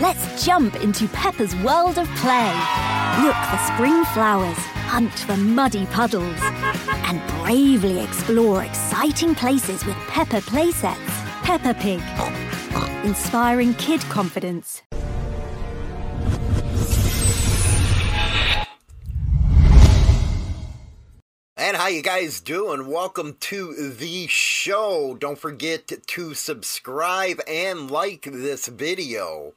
Let's jump into Peppa's world of play. Look for spring flowers, hunt for muddy puddles, and bravely explore exciting places with Peppa playsets. Peppa Pig, inspiring kid confidence. And how you guys doing? Welcome to the show. Don't forget to subscribe and like this video.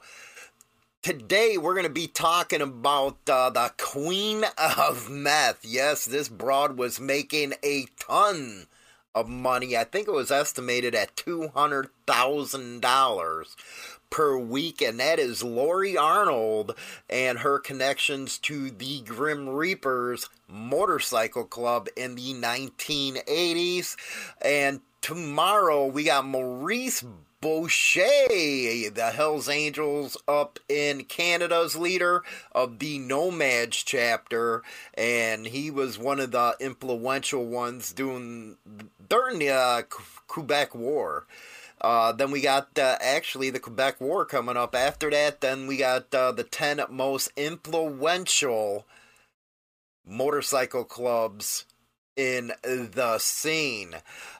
Today we're going to be talking about uh, the Queen of Meth. Yes, this broad was making a ton of money. I think it was estimated at $200,000 per week, and that is Lori Arnold and her connections to the Grim Reapers Motorcycle Club in the 1980s. And tomorrow we got Maurice Boucher, the Hells Angels up in Canada's leader of the Nomads chapter, and he was one of the influential ones doing during the uh, Quebec War. Uh, then we got uh, actually the Quebec War coming up after that. Then we got uh, the 10 most influential motorcycle clubs in the scene.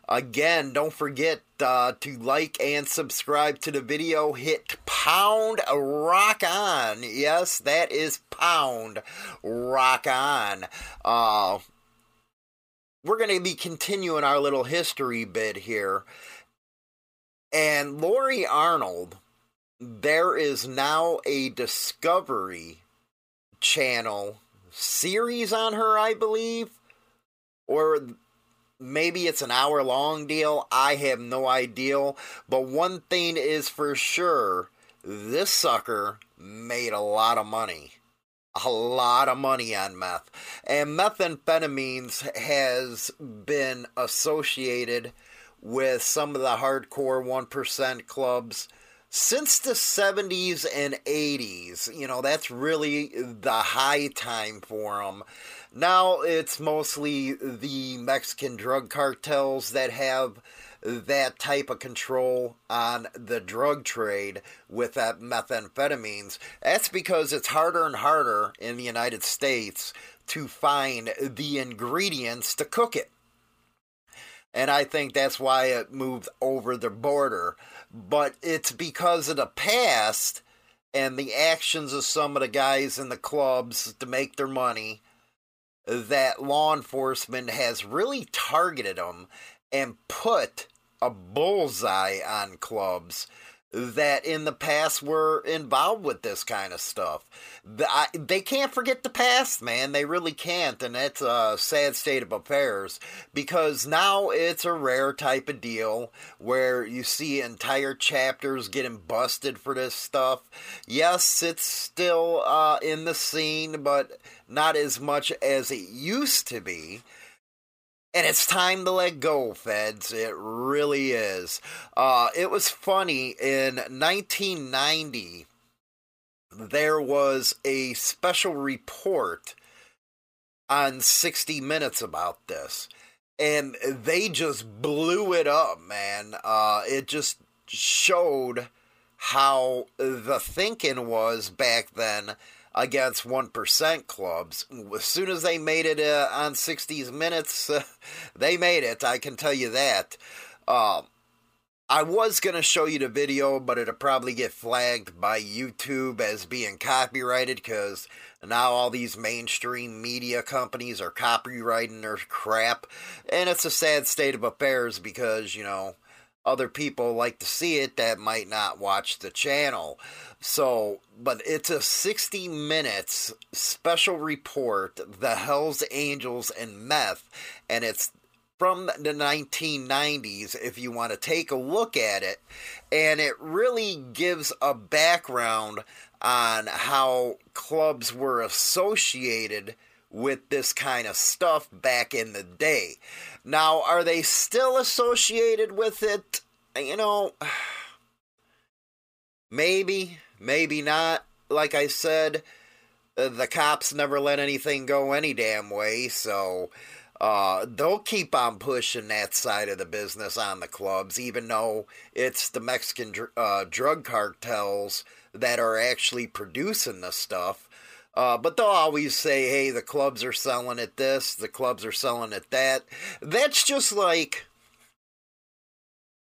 Again, don't forget uh, to like and subscribe to the video. Hit pound rock on. Yes, that is pound rock on. Uh, we're going to be continuing our little history bit here. And Lori Arnold, there is now a Discovery Channel series on her, I believe. Or maybe it's an hour long deal. I have no idea. But one thing is for sure this sucker made a lot of money. A lot of money on meth. And methamphetamines has been associated with some of the hardcore 1% clubs since the 70s and 80s. You know, that's really the high time for them. Now it's mostly the Mexican drug cartels that have that type of control on the drug trade with that methamphetamines. That's because it's harder and harder in the United States to find the ingredients to cook it. And I think that's why it moved over the border. But it's because of the past and the actions of some of the guys in the clubs to make their money that law enforcement has really targeted them and put a bullseye on clubs that in the past were involved with this kind of stuff. they can't forget the past, man. They really can't. And that's a sad state of affairs because now it's a rare type of deal where you see entire chapters getting busted for this stuff. Yes, it's still uh, in the scene, but not as much as it used to be. And it's time to let go, feds. It really is. Uh, it was funny. In 1990, there was a special report on 60 Minutes about this. And they just blew it up, man. Uh, it just showed how the thinking was back then against 1% clubs. As soon as they made it uh, on 60s Minutes, uh, they made it, I can tell you that. Uh, I was going to show you the video, but it'll probably get flagged by YouTube as being copyrighted because now all these mainstream media companies are copyrighting their crap. And it's a sad state of affairs because, you know, other people like to see it that might not watch the channel. So, but it's a 60 minutes special report, The Hells Angels and Meth, and it's from the 1990s if you want to take a look at it. And it really gives a background on how clubs were associated with this kind of stuff back in the day. Now, are they still associated with it? You know, maybe, maybe not. Like I said, uh, the cops never let anything go any damn way, so uh, they'll keep on pushing that side of the business on the clubs, even though it's the Mexican uh, drug cartels that are actually producing the stuff. Uh, but they'll always say, hey, the clubs are selling at this, the clubs are selling at that. That's just like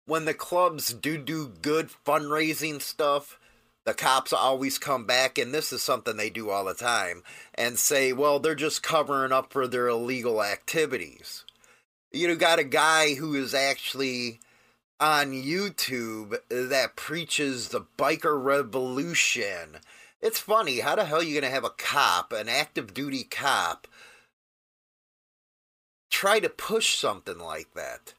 when the clubs do do good fundraising stuff, the cops always come back, and this is something they do all the time, and say, well, they're just covering up for their illegal activities. You know, got a guy who is actually on YouTube that preaches the biker revolution. It's funny, how the hell are you going to have a cop, an active duty cop, try to push something like that?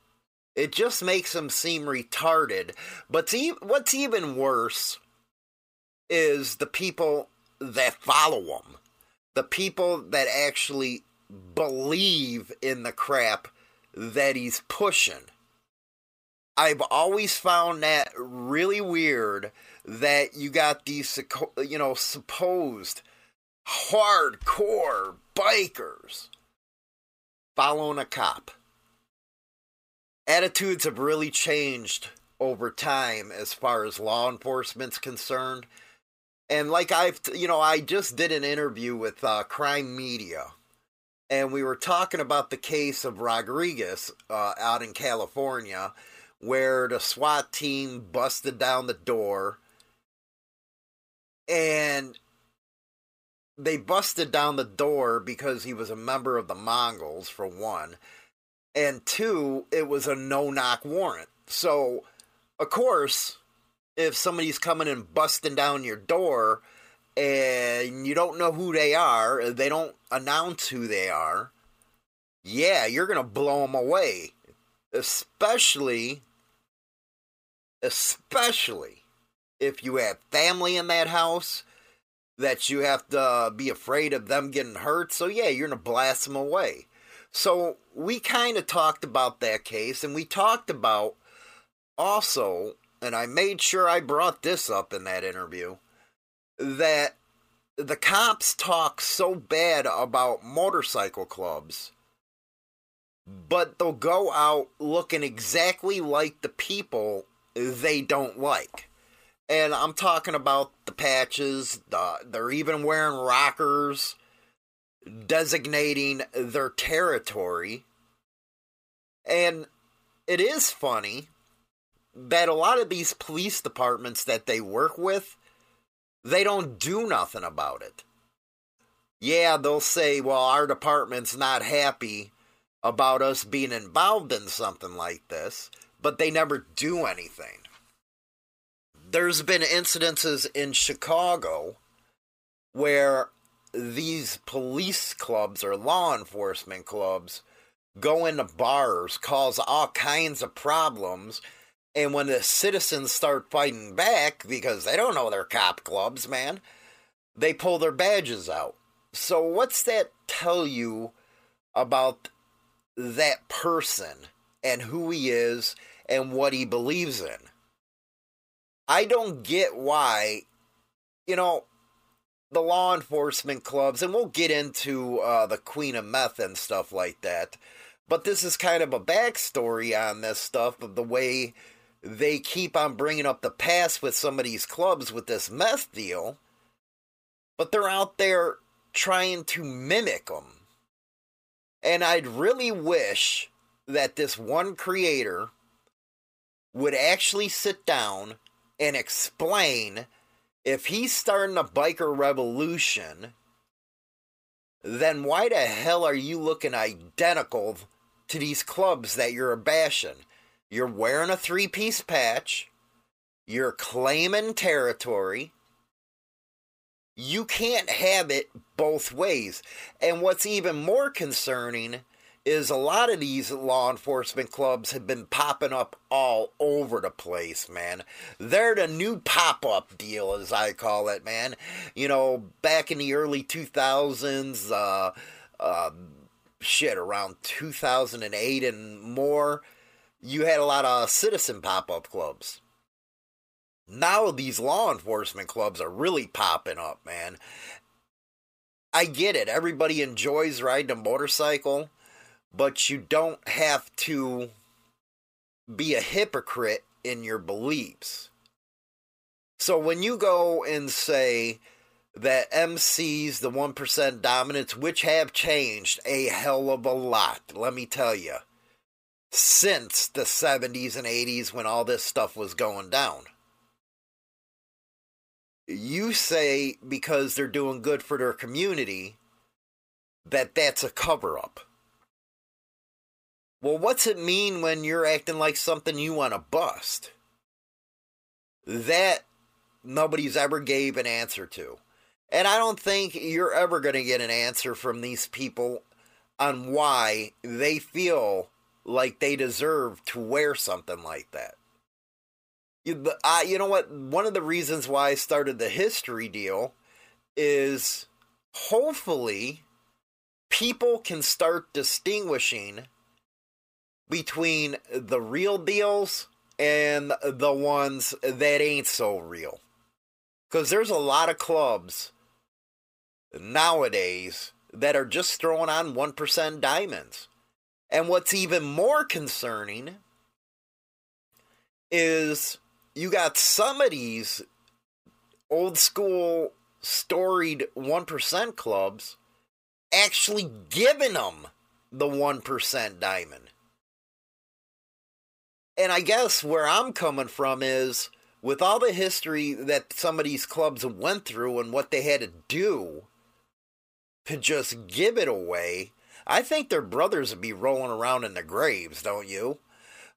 It just makes him seem retarded. But see, what's even worse is the people that follow him, the people that actually believe in the crap that he's pushing. I've always found that really weird that you got these, you know, supposed hardcore bikers following a cop. Attitudes have really changed over time as far as law enforcement's concerned. And like I've, you know, I just did an interview with uh, Crime Media, and we were talking about the case of Rodriguez uh, out in California, where the SWAT team busted down the door, and they busted down the door because he was a member of the Mongols, for one, and two, it was a no knock warrant. So, of course, if somebody's coming and busting down your door and you don't know who they are, they don't announce who they are, yeah, you're going to blow them away. Especially, especially if you have family in that house that you have to be afraid of them getting hurt. So, yeah, you're going to blast them away. So, we kind of talked about that case and we talked about also and I made sure I brought this up in that interview, that the cops talk so bad about motorcycle clubs, but they'll go out looking exactly like the people they don't like. And I'm talking about the patches, the, they're even wearing rockers, designating their territory. And it is funny that a lot of these police departments that they work with, they don't do nothing about it. Yeah, they'll say, well, our department's not happy about us being involved in something like this, but they never do anything. There's been incidences in Chicago where these police clubs or law enforcement clubs go into bars, cause all kinds of problems, and when the citizens start fighting back because they don't know their cop clubs, man, they pull their badges out. So, what's that tell you about that person and who he is and what he believes in? I don't get why, you know, the law enforcement clubs, and we'll get into uh, the Queen of Meth and stuff like that. But this is kind of a backstory on this stuff of the way they keep on bringing up the past with some of these clubs with this meth deal, but they're out there trying to mimic them. And I'd really wish that this one creator would actually sit down and explain if he's starting a biker revolution, then why the hell are you looking identical to these clubs that you're bashing? You're wearing a three piece patch. You're claiming territory. You can't have it both ways. And what's even more concerning is a lot of these law enforcement clubs have been popping up all over the place, man. They're the new pop up deal, as I call it, man. You know, back in the early 2000s, uh, uh, shit, around 2008 and more you had a lot of citizen pop up clubs. Now these law enforcement clubs are really popping up, man. I get it. Everybody enjoys riding a motorcycle, but you don't have to be a hypocrite in your beliefs. So when you go and say that MCs, the 1% dominance, which have changed a hell of a lot, let me tell you, since the 70s and 80s when all this stuff was going down. You say because they're doing good for their community that that's a cover up. Well, what's it mean when you're acting like something you want to bust? That nobody's ever gave an answer to. And I don't think you're ever going to get an answer from these people on why they feel like they deserve to wear something like that. You, uh, you know what? One of the reasons why I started the history deal is hopefully people can start distinguishing between the real deals and the ones that ain't so real. Because there's a lot of clubs nowadays that are just throwing on 1% diamonds. And what's even more concerning is you got some of these old school storied 1% clubs actually giving them the 1% diamond. And I guess where I'm coming from is with all the history that some of these clubs went through and what they had to do to just give it away, I think their brothers would be rolling around in the graves, don't you?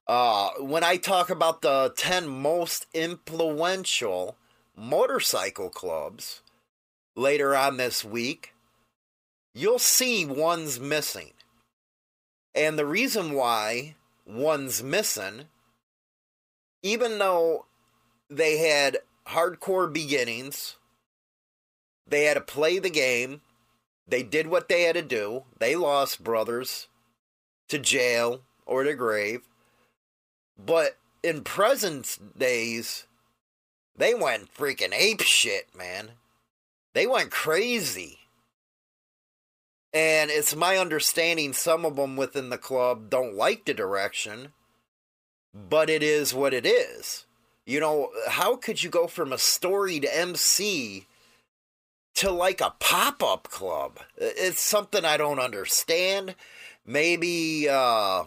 Uh, when I talk about the 10 most influential motorcycle clubs later on this week, you'll see one's missing. And the reason why one's missing, even though they had hardcore beginnings, they had to play the game, they did what they had to do. They lost brothers to jail or to grave. But in present days, they went freaking ape shit, man. They went crazy. And it's my understanding some of them within the club don't like the direction, but it is what it is. You know, how could you go from a storied MC to like a pop up club. It's something I don't understand. Maybe uh,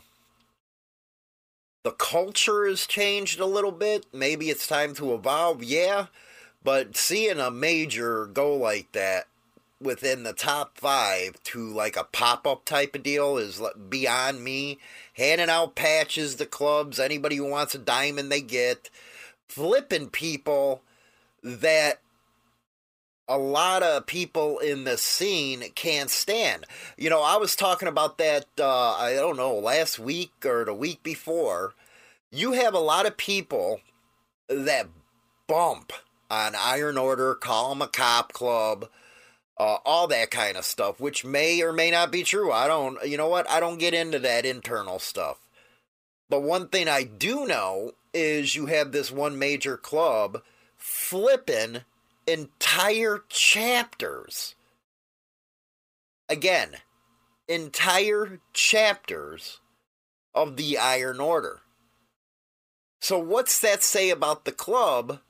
the culture has changed a little bit. Maybe it's time to evolve. Yeah. But seeing a major go like that within the top five to like a pop up type of deal is beyond me. Handing out patches to clubs, anybody who wants a diamond, they get. Flipping people that a lot of people in the scene can't stand. You know, I was talking about that, uh, I don't know, last week or the week before. You have a lot of people that bump on Iron Order, call them a cop club, uh, all that kind of stuff, which may or may not be true. I don't, you know what? I don't get into that internal stuff. But one thing I do know is you have this one major club flipping entire chapters. Again, entire chapters of the Iron Order. So, what's that say about the club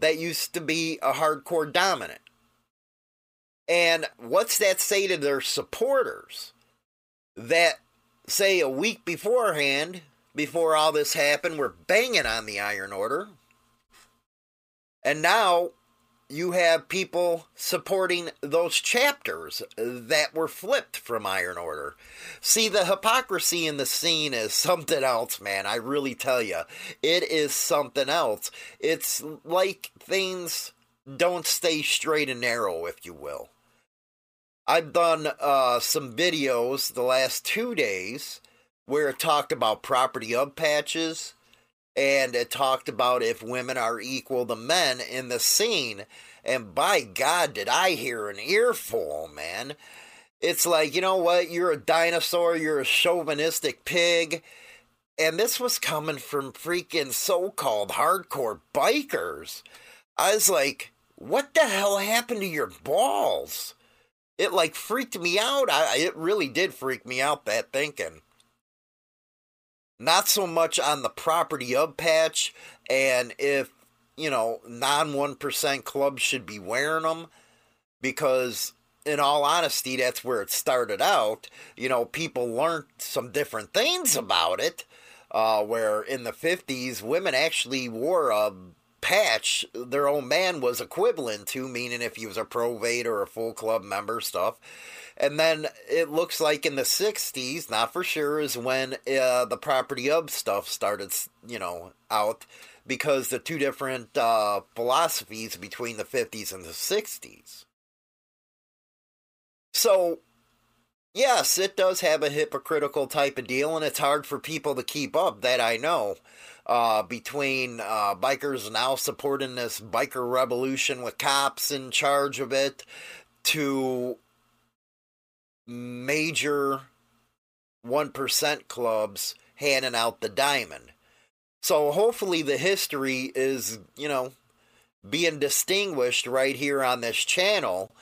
that used to be a hardcore dominant? And what's that say to their supporters that, say, a week beforehand, before all this happened, we're banging on the Iron Order? And now you have people supporting those chapters that were flipped from Iron Order. See, the hypocrisy in the scene is something else, man. I really tell you. It is something else. It's like things don't stay straight and narrow, if you will. I've done uh, some videos the last two days where it talked about property of patches and it talked about if women are equal to men in the scene. And by God, did I hear an earful, man. It's like, you know what? You're a dinosaur, you're a chauvinistic pig. And this was coming from freaking so called hardcore bikers. I was like, what the hell happened to your balls? It like freaked me out. I, it really did freak me out, that thinking not so much on the property of patch and if you know, non 1% clubs should be wearing them because in all honesty, that's where it started out. You know, people learned some different things about it. Uh, where in the 50s, women actually wore a patch their own man was equivalent to, meaning if he was a provate or a full club member stuff. And then it looks like in the 60s, not for sure, is when uh, the property of stuff started, you know, out because the two different uh, philosophies between the 50s and the 60s. So, yes, it does have a hypocritical type of deal, and it's hard for people to keep up, that I know. Uh, between uh, bikers now supporting this biker revolution with cops in charge of it, to major 1% clubs handing out the diamond. So hopefully the history is, you know, being distinguished right here on this channel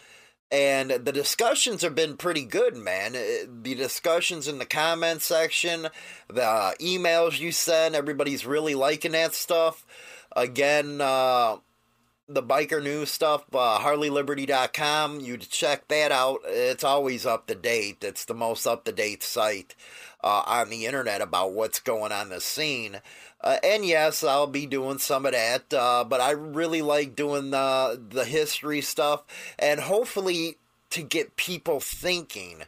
and the discussions have been pretty good, man. Uh, the discussions in the comment section, the emails you send, everybody's really liking that stuff. Again, uh, the biker news stuff, uh, HarleyLiberty.com, you check that out. It's always up to date. It's the most up to date site uh, on the internet about what's going on the scene. Uh, and yes, I'll be doing some of that, uh, but I really like doing the the history stuff, and hopefully to get people thinking.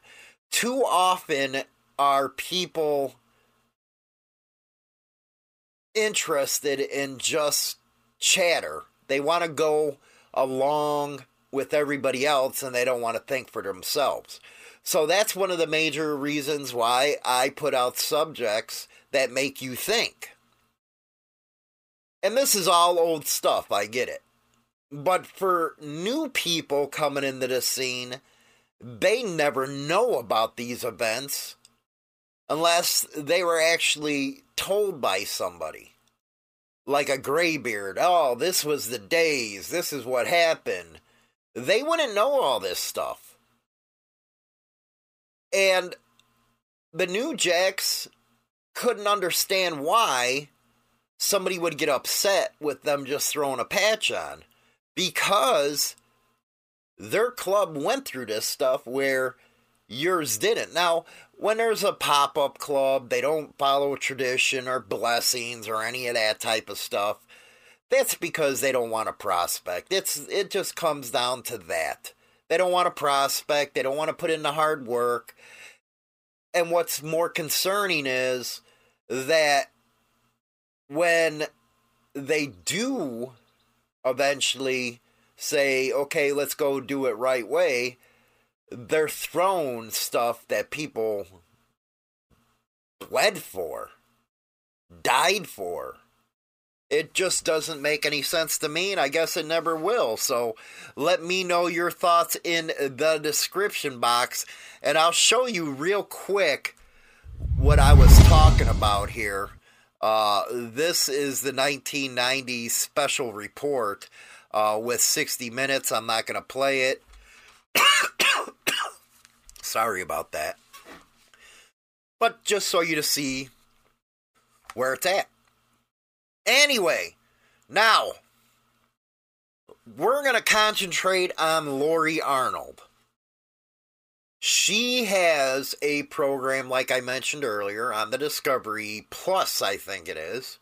Too often are people interested in just chatter. They want to go along with everybody else, and they don't want to think for themselves. So that's one of the major reasons why I put out subjects that make you think. And this is all old stuff, I get it. But for new people coming into the scene, they never know about these events unless they were actually told by somebody. Like a graybeard, oh, this was the days, this is what happened. They wouldn't know all this stuff. And the new Jacks couldn't understand why somebody would get upset with them just throwing a patch on because their club went through this stuff where yours didn't. Now, when there's a pop up club, they don't follow tradition or blessings or any of that type of stuff. That's because they don't want to prospect. It's it just comes down to that. They don't want to prospect, they don't want to put in the hard work. And what's more concerning is that when they do eventually say, okay, let's go do it right way, they're thrown stuff that people bled for, died for. It just doesn't make any sense to me, and I guess it never will. So let me know your thoughts in the description box, and I'll show you real quick what I was talking about here uh, this is the 1990 special report uh, with 60 minutes. I'm not going to play it. Sorry about that. But just so you to see where it's at. Anyway, now we're going to concentrate on Lori Arnold. She has a program, like I mentioned earlier, on the Discovery Plus, I think it is,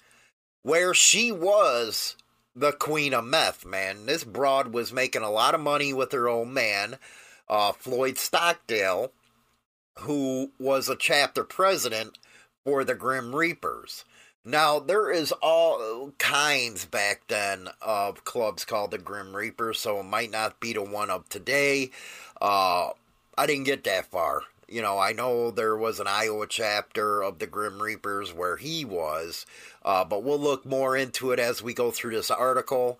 where she was the queen of meth, man. This broad was making a lot of money with her old man, uh, Floyd Stockdale, who was a chapter president for the Grim Reapers. Now, there is all kinds back then of clubs called the Grim Reapers, so it might not be the one of today. Uh, I didn't get that far. You know, I know there was an Iowa chapter of the Grim Reapers where he was, uh, but we'll look more into it as we go through this article.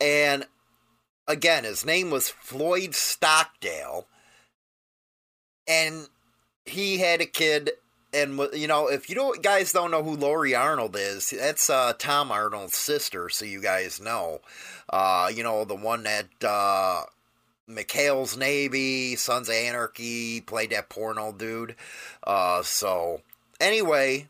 And again, his name was Floyd Stockdale, and he had a kid. And you know, if you don't guys don't know who Lori Arnold is, that's uh, Tom Arnold's sister. So you guys know, uh, you know the one that uh, Navy, Sons of Anarchy, played that porno dude. Uh, so, anyway,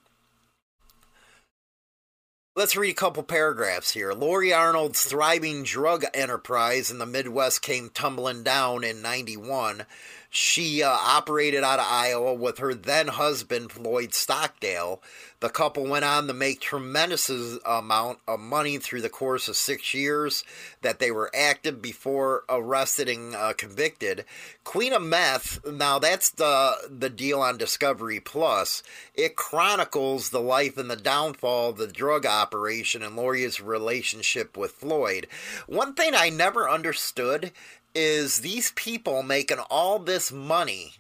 let's read a couple paragraphs here. Lori Arnold's thriving drug enterprise in the Midwest came tumbling down in 91 she uh, operated out of Iowa with her then husband, Floyd Stockdale. The couple went on to make tremendous amount of money through the course of six years that they were active before arrested and uh, convicted. Queen of Meth, now that's the the deal on Discovery Plus. It chronicles the life and the downfall of the drug operation and Lori's relationship with Floyd. One thing I never understood is these people making all this money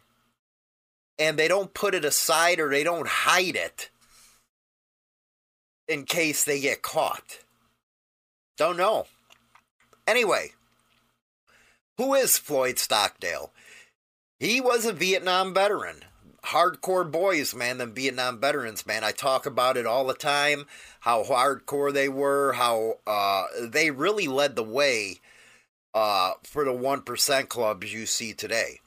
and they don't put it aside or they don't hide it in case they get caught. Don't know. Anyway, who is Floyd Stockdale? He was a Vietnam veteran. Hardcore boys, man, the Vietnam veterans, man. I talk about it all the time, how hardcore they were, how uh, they really led the way uh, for the 1% clubs you see today.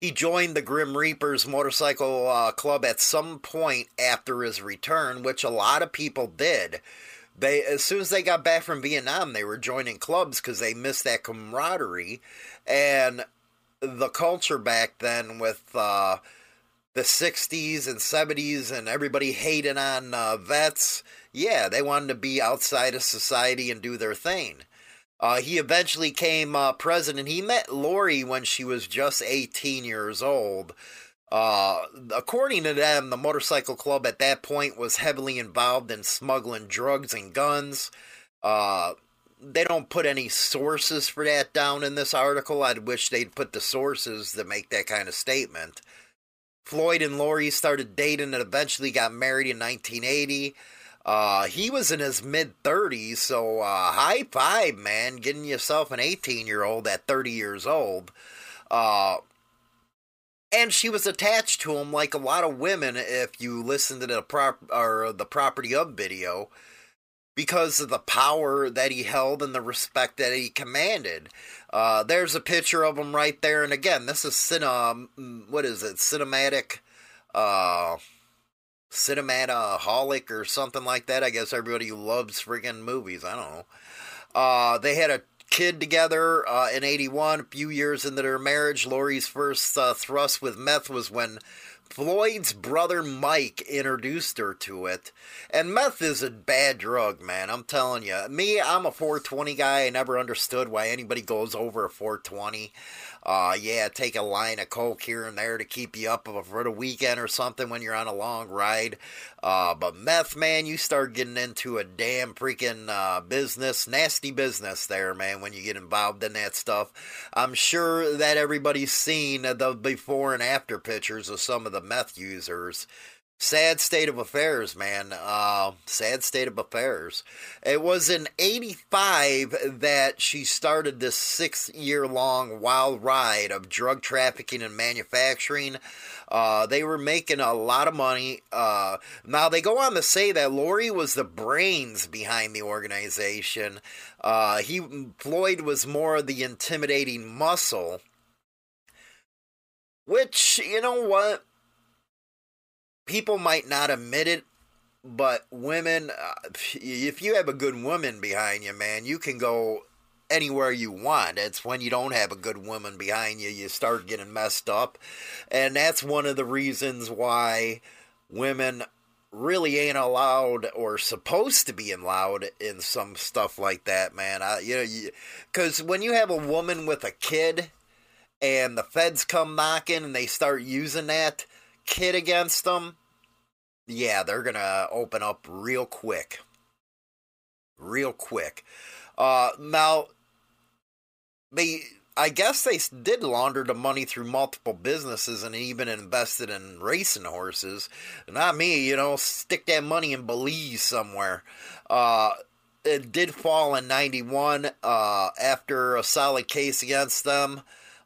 He joined the Grim Reapers motorcycle uh, club at some point after his return, which a lot of people did. They as soon as they got back from Vietnam, they were joining clubs because they missed that camaraderie and the culture back then with uh, the 60s and 70s and everybody hating on uh, vets. Yeah, they wanted to be outside of society and do their thing. Uh, he eventually came uh, president. He met Lori when she was just 18 years old. Uh, according to them, the motorcycle club at that point was heavily involved in smuggling drugs and guns. Uh, they don't put any sources for that down in this article. I'd wish they'd put the sources that make that kind of statement. Floyd and Lori started dating and eventually got married in 1980. Uh, he was in his mid 30s, so uh, high five, man, getting yourself an 18 year old at 30 years old. Uh, and she was attached to him like a lot of women if you listen to the prop or the property of video because of the power that he held and the respect that he commanded. Uh, there's a picture of him right there, and again, this is cine. What is it? Cinematic. Cinemataholic or something like that. I guess everybody loves friggin' movies. I don't know. Uh, they had a kid together uh, in 81, a few years into their marriage. Lori's first uh, thrust with meth was when Floyd's brother Mike introduced her to it. And meth is a bad drug, man. I'm telling you. Me, I'm a 420 guy. I never understood why anybody goes over a 420 uh, yeah, take a line of coke here and there to keep you up for the weekend or something when you're on a long ride. Uh, but meth, man, you start getting into a damn freaking uh, business, nasty business there, man, when you get involved in that stuff. I'm sure that everybody's seen the before and after pictures of some of the meth users sad state of affairs, man. Uh, sad state of affairs. It was in 85 that she started this six year long wild ride of drug trafficking and manufacturing. Uh, they were making a lot of money. Uh, now, they go on to say that Lori was the brains behind the organization. Uh, he Floyd was more of the intimidating muscle. Which, you know what? People might not admit it, but women, uh, if you have a good woman behind you, man, you can go anywhere you want. It's when you don't have a good woman behind you, you start getting messed up. And that's one of the reasons why women really ain't allowed or supposed to be allowed in some stuff like that, man. I, you know, because when you have a woman with a kid and the feds come knocking and they start using that, kid against them, yeah, they're going to open up real quick. Real quick. Uh, now, they, I guess they did launder the money through multiple businesses and even invested in racing horses. Not me, you know, stick that money in Belize somewhere. Uh, it did fall in 91 uh, after a solid case against them.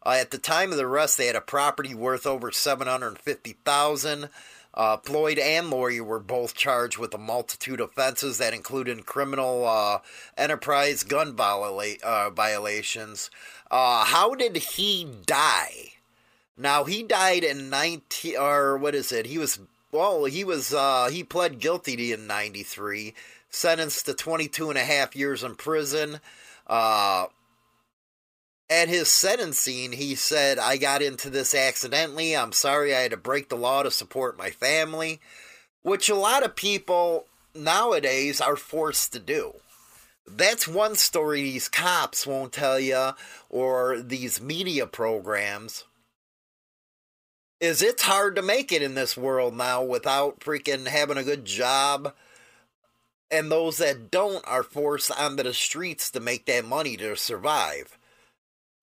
Uh, at the time of the arrest, they had a property worth over 750000 uh, Floyd and Lori were both charged with a multitude of offenses that included criminal uh, enterprise gun viola- uh, violations. Uh, how did he die? Now he died in 19 or what is it? He was well, he was uh, he pled guilty in '93, sentenced to 22 and a half years in prison. Uh, at his sentencing, he said, "I got into this accidentally. I'm sorry. I had to break the law to support my family," which a lot of people nowadays are forced to do. That's one story these cops won't tell you, or these media programs is it's hard to make it in this world now without freaking having a good job. And those that don't are forced onto the streets to make that money to survive.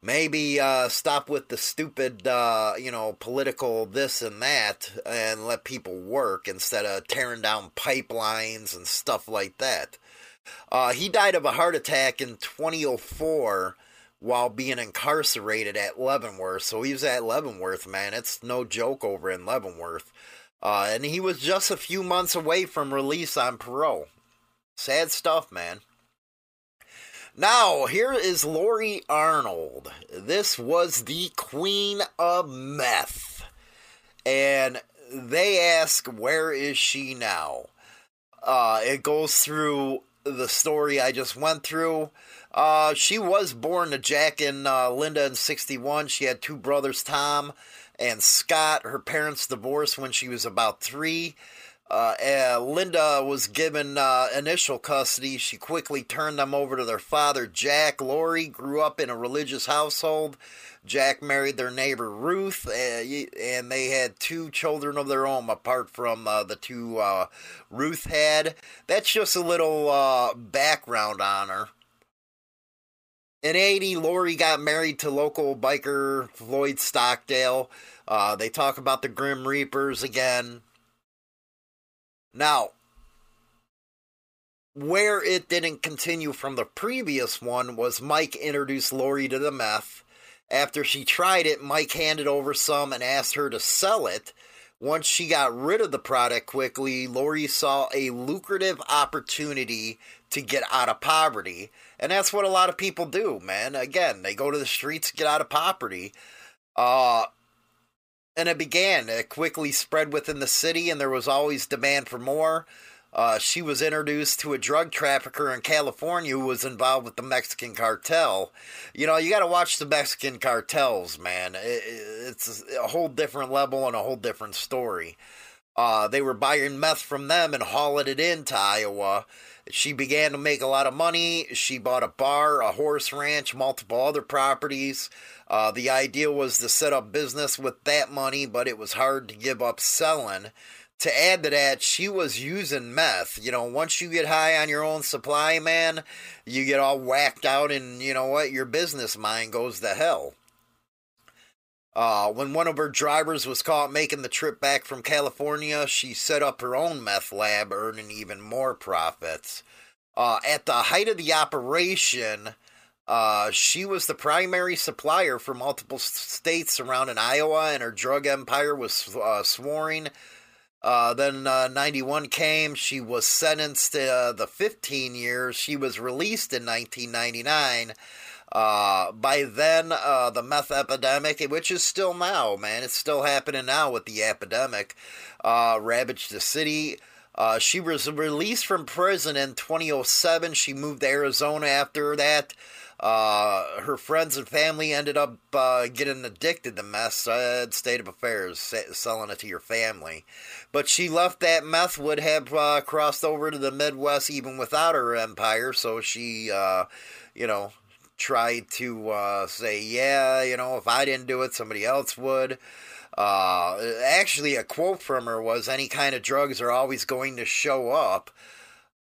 Maybe uh, stop with the stupid, uh, you know, political this and that and let people work instead of tearing down pipelines and stuff like that. Uh, he died of a heart attack in 2004 while being incarcerated at Leavenworth. So he was at Leavenworth, man. It's no joke over in Leavenworth. Uh, and he was just a few months away from release on parole. Sad stuff, man. Now, here is Lori Arnold. This was the queen of meth. And they ask, where is she now? Uh, it goes through the story I just went through. Uh, she was born to Jack and uh, Linda in 61. She had two brothers, Tom and Scott. Her parents divorced when she was about three. Uh, Linda was given uh, initial custody. She quickly turned them over to their father, Jack. Lori grew up in a religious household. Jack married their neighbor Ruth, uh, and they had two children of their own, apart from uh, the two uh, Ruth had. That's just a little uh, background on her. In 80, Lori got married to local biker Floyd Stockdale. Uh, they talk about the Grim Reapers again. Now, where it didn't continue from the previous one was Mike introduced Lori to the meth. After she tried it, Mike handed over some and asked her to sell it. Once she got rid of the product quickly, Lori saw a lucrative opportunity to get out of poverty. And that's what a lot of people do, man. Again, they go to the streets get out of poverty. Uh, and it began. It quickly spread within the city, and there was always demand for more. Uh, she was introduced to a drug trafficker in California who was involved with the Mexican cartel. You know, you got to watch the Mexican cartels, man. It, it's a whole different level and a whole different story. Uh, they were buying meth from them and hauling it into Iowa. She began to make a lot of money. She bought a bar, a horse ranch, multiple other properties. Uh, the idea was to set up business with that money, but it was hard to give up selling to add to that, she was using meth. You know, once you get high on your own supply, man, you get all whacked out, and you know what? Your business mind goes to hell. Uh, when one of her drivers was caught making the trip back from California, she set up her own meth lab, earning even more profits. Uh, at the height of the operation, uh, she was the primary supplier for multiple states surrounding Iowa, and her drug empire was uh, uh, then uh, 91 came. She was sentenced to uh, the 15 years. She was released in 1999. Uh, by then, uh, the meth epidemic, which is still now, man, it's still happening now with the epidemic, uh, ravaged the city. she was released from prison in 2007. She moved to Arizona after that. Uh, her friends and family ended up uh, getting addicted to meth. Sad state of affairs, selling it to your family. But she left that meth would have uh, crossed over to the Midwest even without her empire. So she, uh, you know, tried to uh, say, yeah, you know, if I didn't do it, somebody else would. Uh, actually, a quote from her was, "Any kind of drugs are always going to show up."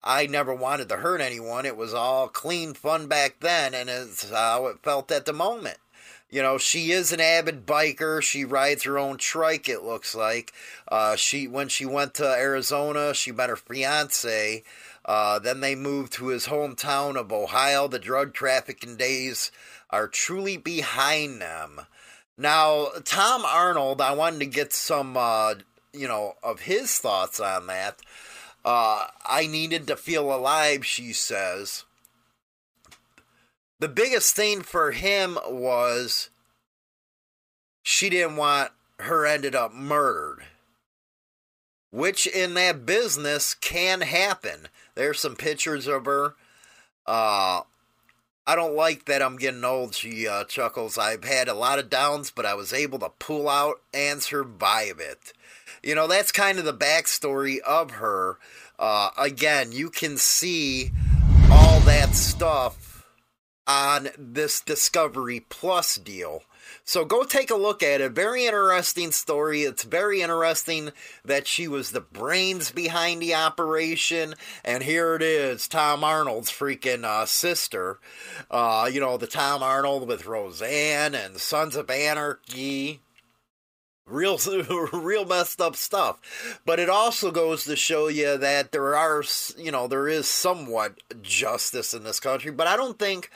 I never wanted to hurt anyone. It was all clean fun back then, and it's how it felt at the moment. You know, she is an avid biker. She rides her own trike. It looks like. Uh, she when she went to Arizona, she met her fiance. Uh, then they moved to his hometown of Ohio. The drug trafficking days are truly behind them. Now, Tom Arnold, I wanted to get some, uh, you know, of his thoughts on that. Uh, I needed to feel alive, she says. The biggest thing for him was she didn't want her ended up murdered. which in that business can happen. There's some pictures of her. Uh, I don't like that I'm getting old, she uh, chuckles. I've had a lot of downs, but I was able to pull out and survive it. You know, that's kind of the backstory of her. Uh, again, you can see all that stuff on this Discovery Plus deal. So go take a look at it. Very interesting story. It's very interesting that she was the brains behind the operation. And here it is Tom Arnold's freaking uh, sister. Uh, you know, the Tom Arnold with Roseanne and Sons of Anarchy real real messed up stuff but it also goes to show you that there are you know there is somewhat justice in this country but i don't think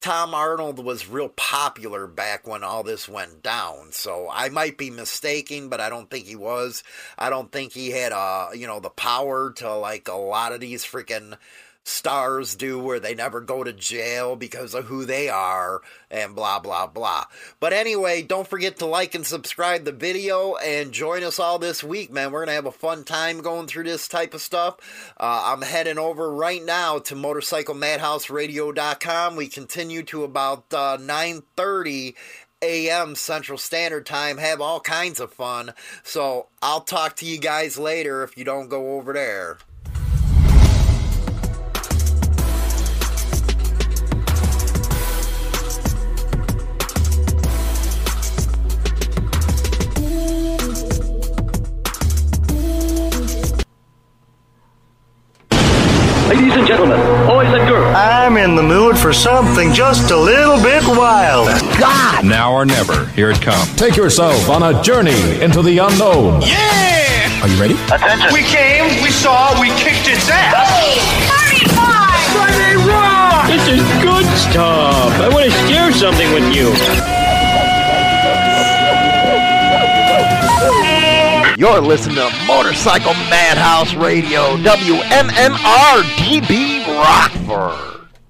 Tom Arnold was real popular back when all this went down. So I might be mistaken, but I don't think he was. I don't think he had uh, you know, the power to like a lot of these freaking stars do where they never go to jail because of who they are and blah blah blah. But anyway, don't forget to like and subscribe the video and join us all this week, man. We're gonna have a fun time going through this type of stuff. Uh, I'm heading over right now to motorcyclemadhouseradio.com. We continue to about uh, 9:30 a.m. Central Standard Time. Have all kinds of fun. So I'll talk to you guys later if you don't go over there. The mood for something just a little bit wild. God! Now or never, here it comes. Take yourself on a journey into the unknown. Yeah! Are you ready? Attention. We came, we saw, we kicked its ass. 35! Friday Rock! This is good stuff. I want to share something with you. You're listening to Motorcycle Madhouse Radio, WMMR DB Rockford.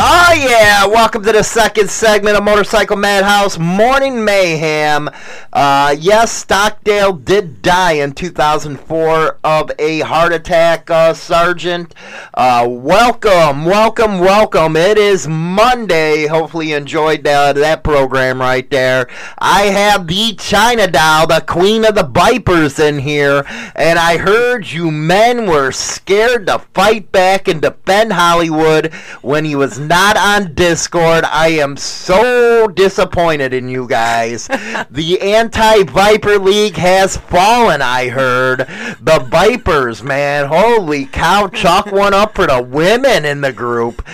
Oh yeah! Welcome to the second segment of Motorcycle Madhouse Morning Mayhem. Uh, yes, Stockdale did die in 2004 of a heart attack, uh, Sergeant. Uh, welcome, welcome, welcome. It is Monday. Hopefully you enjoyed uh, that program right there. I have the China Doll, the Queen of the Vipers in here, and I heard you men were scared to fight back and defend Hollywood when he was not on Discord. I am so disappointed in you guys. the anti Viper League has fallen, I heard. The Vipers, man. Holy cow. Chalk one up for the women in the group.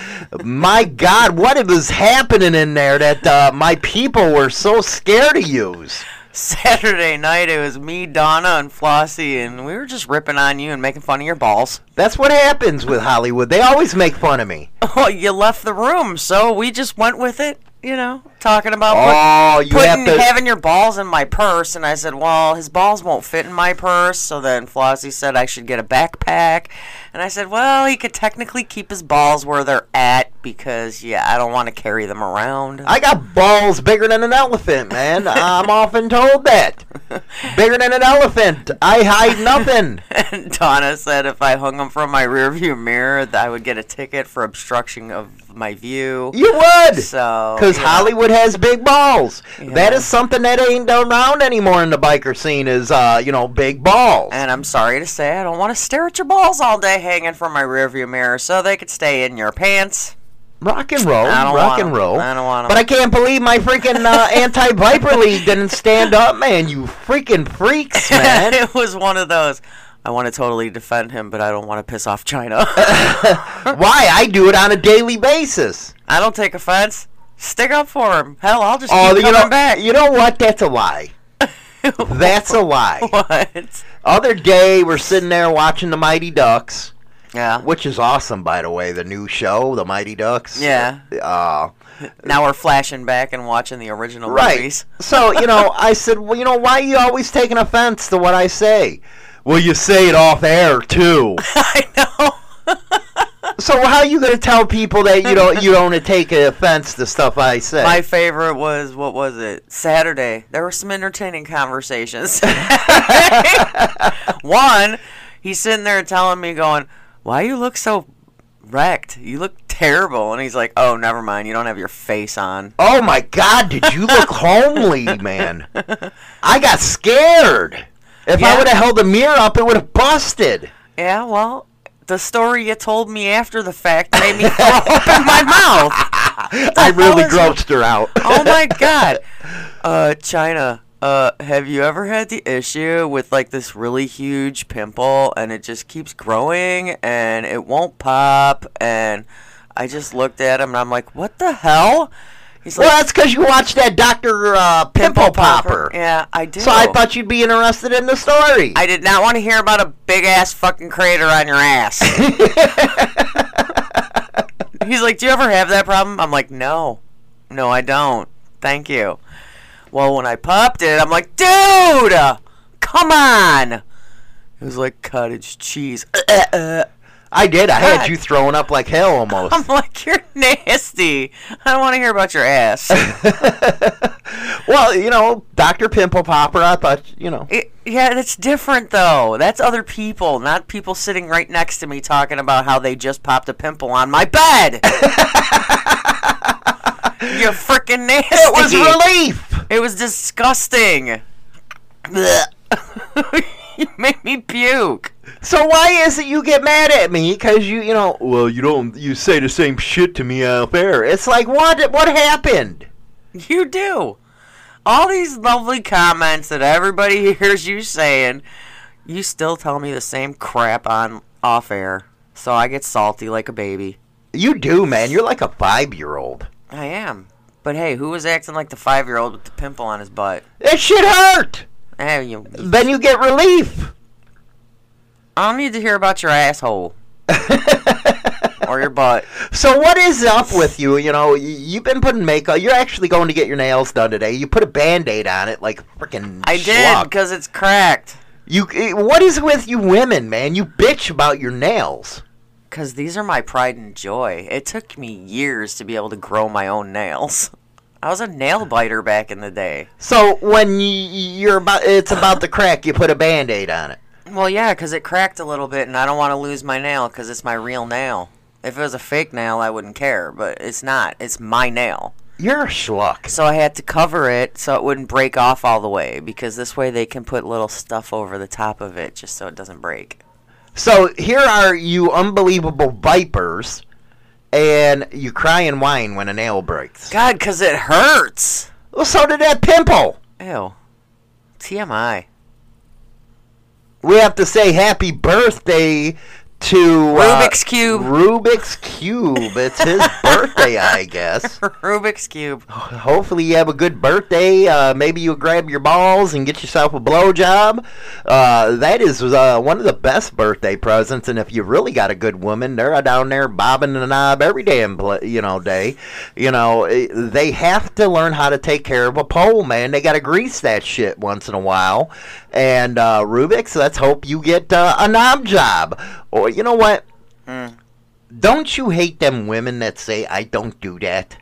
My God, what was happening in there that uh, my people were so scared to use? Saturday night, it was me, Donna, and Flossie, and we were just ripping on you and making fun of your balls. That's what happens with Hollywood. They always make fun of me. Oh, you left the room, so we just went with it. You know, talking about Oh, put- you putting to- having your balls in my purse, and I said, "Well, his balls won't fit in my purse." So then Flossie said I should get a backpack, and I said, "Well, he could technically keep his balls where they're at because, yeah, I don't want to carry them around." I got balls bigger than an elephant, man. I'm often told that. Bigger than an elephant. I hide nothing. And Donna said if I hung them from my rearview mirror, that I would get a ticket for obstruction of my view. You would. So, Because know. Hollywood has big balls. Yeah. That is something that ain't around anymore in the biker scene is, uh, you know, big balls. And I'm sorry to say, I don't want to stare at your balls all day hanging from my rearview mirror, so they could stay in your pants. Rock and roll. I don't rock want and roll. I don't want 'em. But I can't believe my freaking uh, anti-Viper League didn't stand up, man. You freaking freaks, man. it was one of those. I want to totally defend him, but I don't want to piss off China. Why? I do it on a daily basis. I don't take offense. Stick up for him. Hell, I'll just Oh, keep you coming know, back. you know what? That's a lie. That's a lie. what? Other day, we're sitting there watching the Mighty Ducks, Yeah. which is awesome, by the way. The new show, the Mighty Ducks. Yeah. Uh, Now we're flashing back and watching the original right. movies. So you know, I said, well, you know, why are you always taking offense to what I say? Well, you say it off air too. I know. so how are you going to tell people that you don't you don't take offense to stuff I say? My favorite was what was it? Saturday. There were some entertaining conversations. One, he's sitting there telling me, going, "Why you look so wrecked? You look terrible." And he's like, "Oh, never mind. You don't have your face on." oh my God! Did you look homely, man? I got scared. If I would have held the mirror up, it would have busted. Yeah, well, the story you told me after the fact made me throw up in my mouth. I really grossed her out. oh my god. Uh, China. Uh, have you ever had the issue with like this really huge pimple and it just keeps growing and it won't pop and I just looked at him and I'm like, what the hell? He's well, that's because you watched that Doctor uh, Pimple Popper. Yeah, I did. So I thought you'd be interested in the story. I did not want to hear about a big ass fucking crater on your ass. He's like, Do you ever have that problem? I'm like, No. No, I don't. Thank you. Well, when I popped it, I'm like, Dude! Come on! It was like cottage cheese. I did. I had you throwing up like hell almost. I'm like, You're nasty. I don't want to hear about your ass. well, you know, Doctor Pimple Popper. I thought, you know, It, yeah, that's different though. That's other people, not people sitting right next to me talking about how they just popped a pimple on my bed. You're freaking nasty. it was relief. It was disgusting. you made me puke. So why is it you get mad at me? Because you, you know, well, you don't, you say the same shit to me out there. It's like, what, what happened? You do. All these lovely comments that everybody hears you saying, you still tell me the same crap on off air. So I get salty like a baby. You do, man. You're like a five-year-old. I am. But hey, who was acting like the five year old with the pimple on his butt? That shit hurt. Hey, you, Then you get relief. I don't need to hear about your asshole. or your butt. So what is up with you? You know, you've been putting makeup. You're actually going to get your nails done today. You put a band-aid on it like freaking. I did because it's cracked. You. eh, What is with you women, man? You bitch about your nails. Because these are my pride and joy. It took me years to be able to grow my own nails. I was a nail biter back in the day. So when you're about, it's about to crack. You put a band-aid on it. Well, yeah, because it cracked a little bit, and I don't want to lose my nail because it's my real nail. If it was a fake nail, I wouldn't care, but it's not. It's my nail. You're a schluck. So I had to cover it so it wouldn't break off all the way because this way they can put little stuff over the top of it just so it doesn't break. So here are you unbelievable vipers, and you cry and whine when a nail breaks. God, because it hurts. Well, so did that pimple. Ew. TMI. We have to say happy birthday to uh, Rubik's Cube. Rubik's Cube. It's his birthday, I guess. Rubik's Cube. Hopefully, you have a good birthday. Uh, maybe you'll grab your balls and get yourself a blowjob. Uh, that is uh, one of the best birthday presents. And if you really got a good woman, they're down there bobbing the knob every damn you know day. You know eh, they have to learn how to take care of a pole, man. They got to grease that shit once in a while. And uh, Rubik's, let's hope you get uh, a knob job. Or you know what? Don't you hate them women that say I don't do that?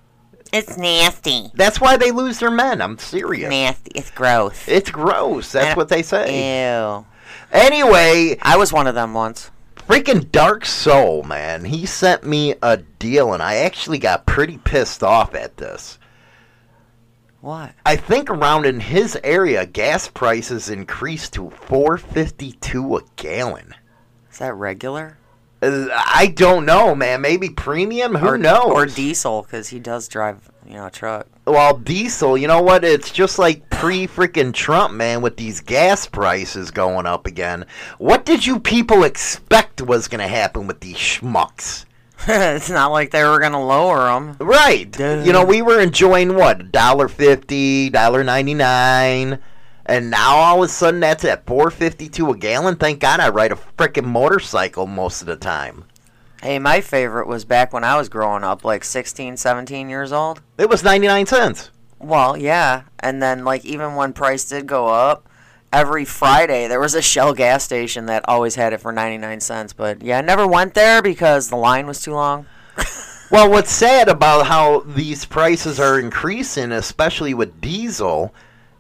It's nasty. That's why they lose their men. I'm serious. Nasty. It's gross. It's gross. That's what they say. Ew. Anyway, I was one of them once. freaking Dark Soul, man. He sent me a deal, and I actually got pretty pissed off at this. What? I think around in his area, gas prices increased to four fifty two a gallon. Is that regular? Uh, I don't know, man. Maybe premium. Who or, knows? Or diesel, because he does drive, you know, a truck. Well, diesel, you know what? It's just like pre freaking Trump, man, with these gas prices going up again. What did you people expect was going to happen with these schmucks? it's not like they were gonna lower them. Right. Duh. You know, we were enjoying what? $1.50, $1.99. And now all of a sudden that's at 452 a gallon. Thank God I ride a freaking motorcycle most of the time. Hey, my favorite was back when I was growing up, like 16, 17 years old. It was 99 cents. Well, yeah. And then, like, even when price did go up, every Friday there was a Shell gas station that always had it for 99 cents. But yeah, I never went there because the line was too long. Well, what's sad about how these prices are increasing, especially with diesel,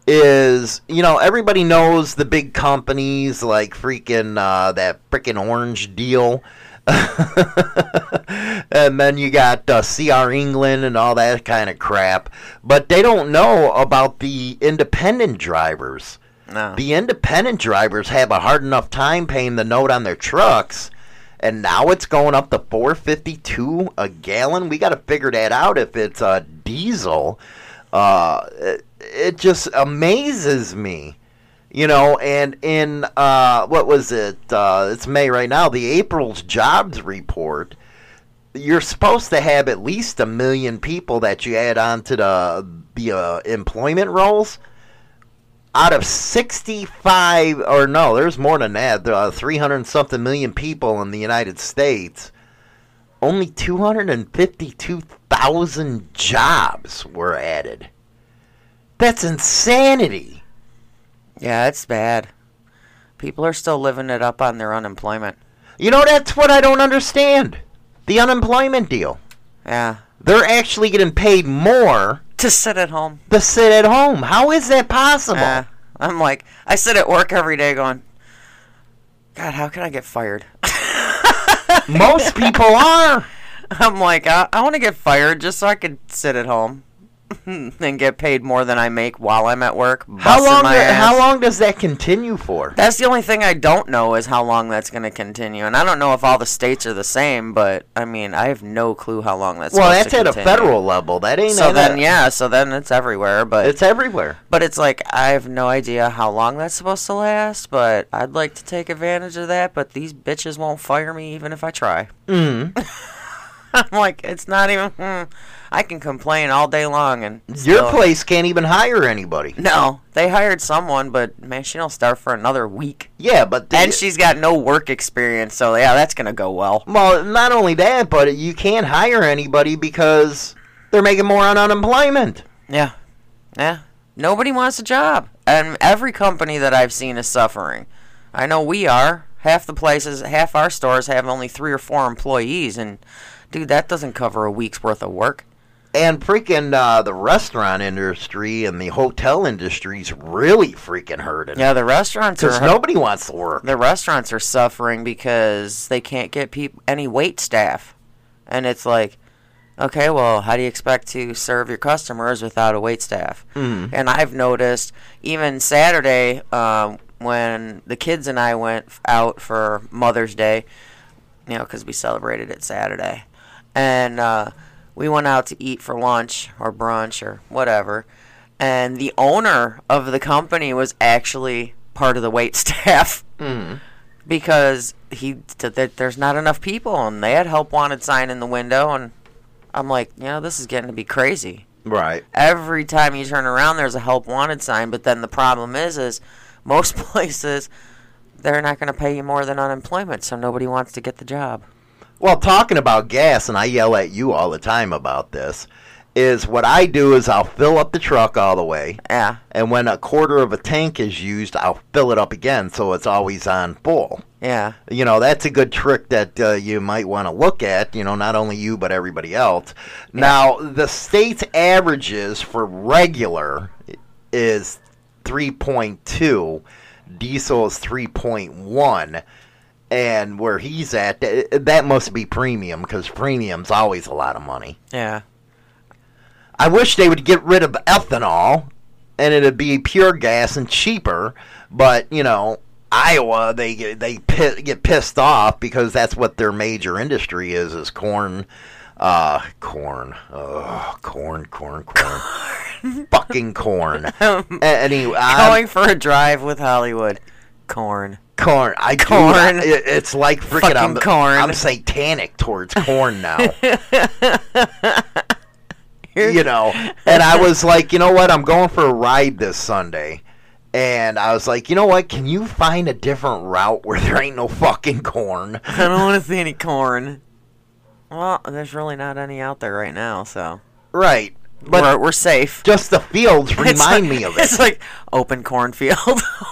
is you know everybody knows the big companies like freaking uh, that freaking orange deal. and then you got uh, CR England and all that kind of crap. But they don't know about the independent drivers. No. The independent drivers have a hard enough time paying the note on their trucks, and now it's going up to 452 a gallon. We got to figure that out if it's uh, diesel. Uh, it, it just amazes me you know and in uh, what was it uh, it's may right now the april's jobs report you're supposed to have at least a million people that you add on to the the uh, employment rolls out of 65 or no there's more than that there are uh, 300 something million people in the united states only 252000 jobs were added that's insanity Yeah, it's bad. People are still living it up on their unemployment. You know, that's what I don't understand. The unemployment deal. Yeah. They're actually getting paid more To sit at home. to sit at home. How is that possible? Yeah. I'm like, I sit at work every day going, God, how can I get fired? Most people are. I'm like, I, I want to get fired just so I could sit at home and get paid more than I make while I'm at work. How long? How long does that continue for? That's the only thing I don't know is how long that's going to continue, and I don't know if all the states are the same. But I mean, I have no clue how long that's. Well, that's at a federal level. That ain't. So then, a- yeah, so then it's everywhere. But it's everywhere. But it's like I have no idea how long that's supposed to last. But I'd like to take advantage of that. But these bitches won't fire me even if I try. Mm. I'm like, it's not even. Hmm. I can complain all day long and Your still- place can't even hire anybody. No, they hired someone, but man, she don't start for another week. Yeah, but the, And she's got no work experience, so yeah, that's gonna go well. well, not only that, but you can't hire anybody because they're making more on unemployment. Yeah, yeah. Nobody wants a job, and every company that I've seen is suffering. I know we are. Half the places, half our stores have only three or four employees, and dude, that doesn't cover a week's worth of work. And freaking uh, the restaurant industry and the hotel industry's really freaking hurting. Yeah, the restaurants Because are. nobody wants to work. the restaurants are suffering because they can't get peop- any wait staff, and it's like, okay, well, how do you expect to serve your customers without a wait staff? Mhm. And I've noticed even Saturday um, when the kids and I went out for Mother's Day, you know, because we celebrated it Saturday, and uh, we went out to eat for lunch or brunch or whatever, and the owner of the company was actually part of the wait staff Mm. because he th- th- there's not enough people and they had help wanted sign in the window and I'm like, you know, this is getting to be crazy. Right. Every time you turn around there's a help wanted sign, but then the problem is is most places they're not going to pay you more than unemployment, so nobody wants to get the job. Well, talking about gas, and I yell at you all the time about this, is what I do is I'll fill up the truck all the way. Yeah. And when a quarter of a tank is used, I'll fill it up again so it's always on full. Yeah. You know, that's a good trick that uh, you might want to look at, you know, not only you, but everybody else. Now, the state's averages for regular is 3.2, diesel is 3.1. And where he's at, th- that must be premium because premium's always a lot of money. Yeah. I wish they would get rid of ethanol and it'd be pure gas and cheaper. But you know, Iowa they get- they get pissed off because that's what their major industry is is corn, uh, corn, oh, corn, corn, corn, fucking corn. A- anyway, I'm- Going for a drive with Hollywood. Corn. Corn. I do Corn. It- It's like freaking. I'm, corn. I'm satanic towards corn now. you know, and I was like, you know what? I'm going for a ride this Sunday, And I was like, you know what? Can you find a different route where there ain't no fucking corn? I don't want to see any corn. Well, there's really not any out there right now, so Right. But we're, we're safe. just the fields remind like- me of it. It's like open cornfield,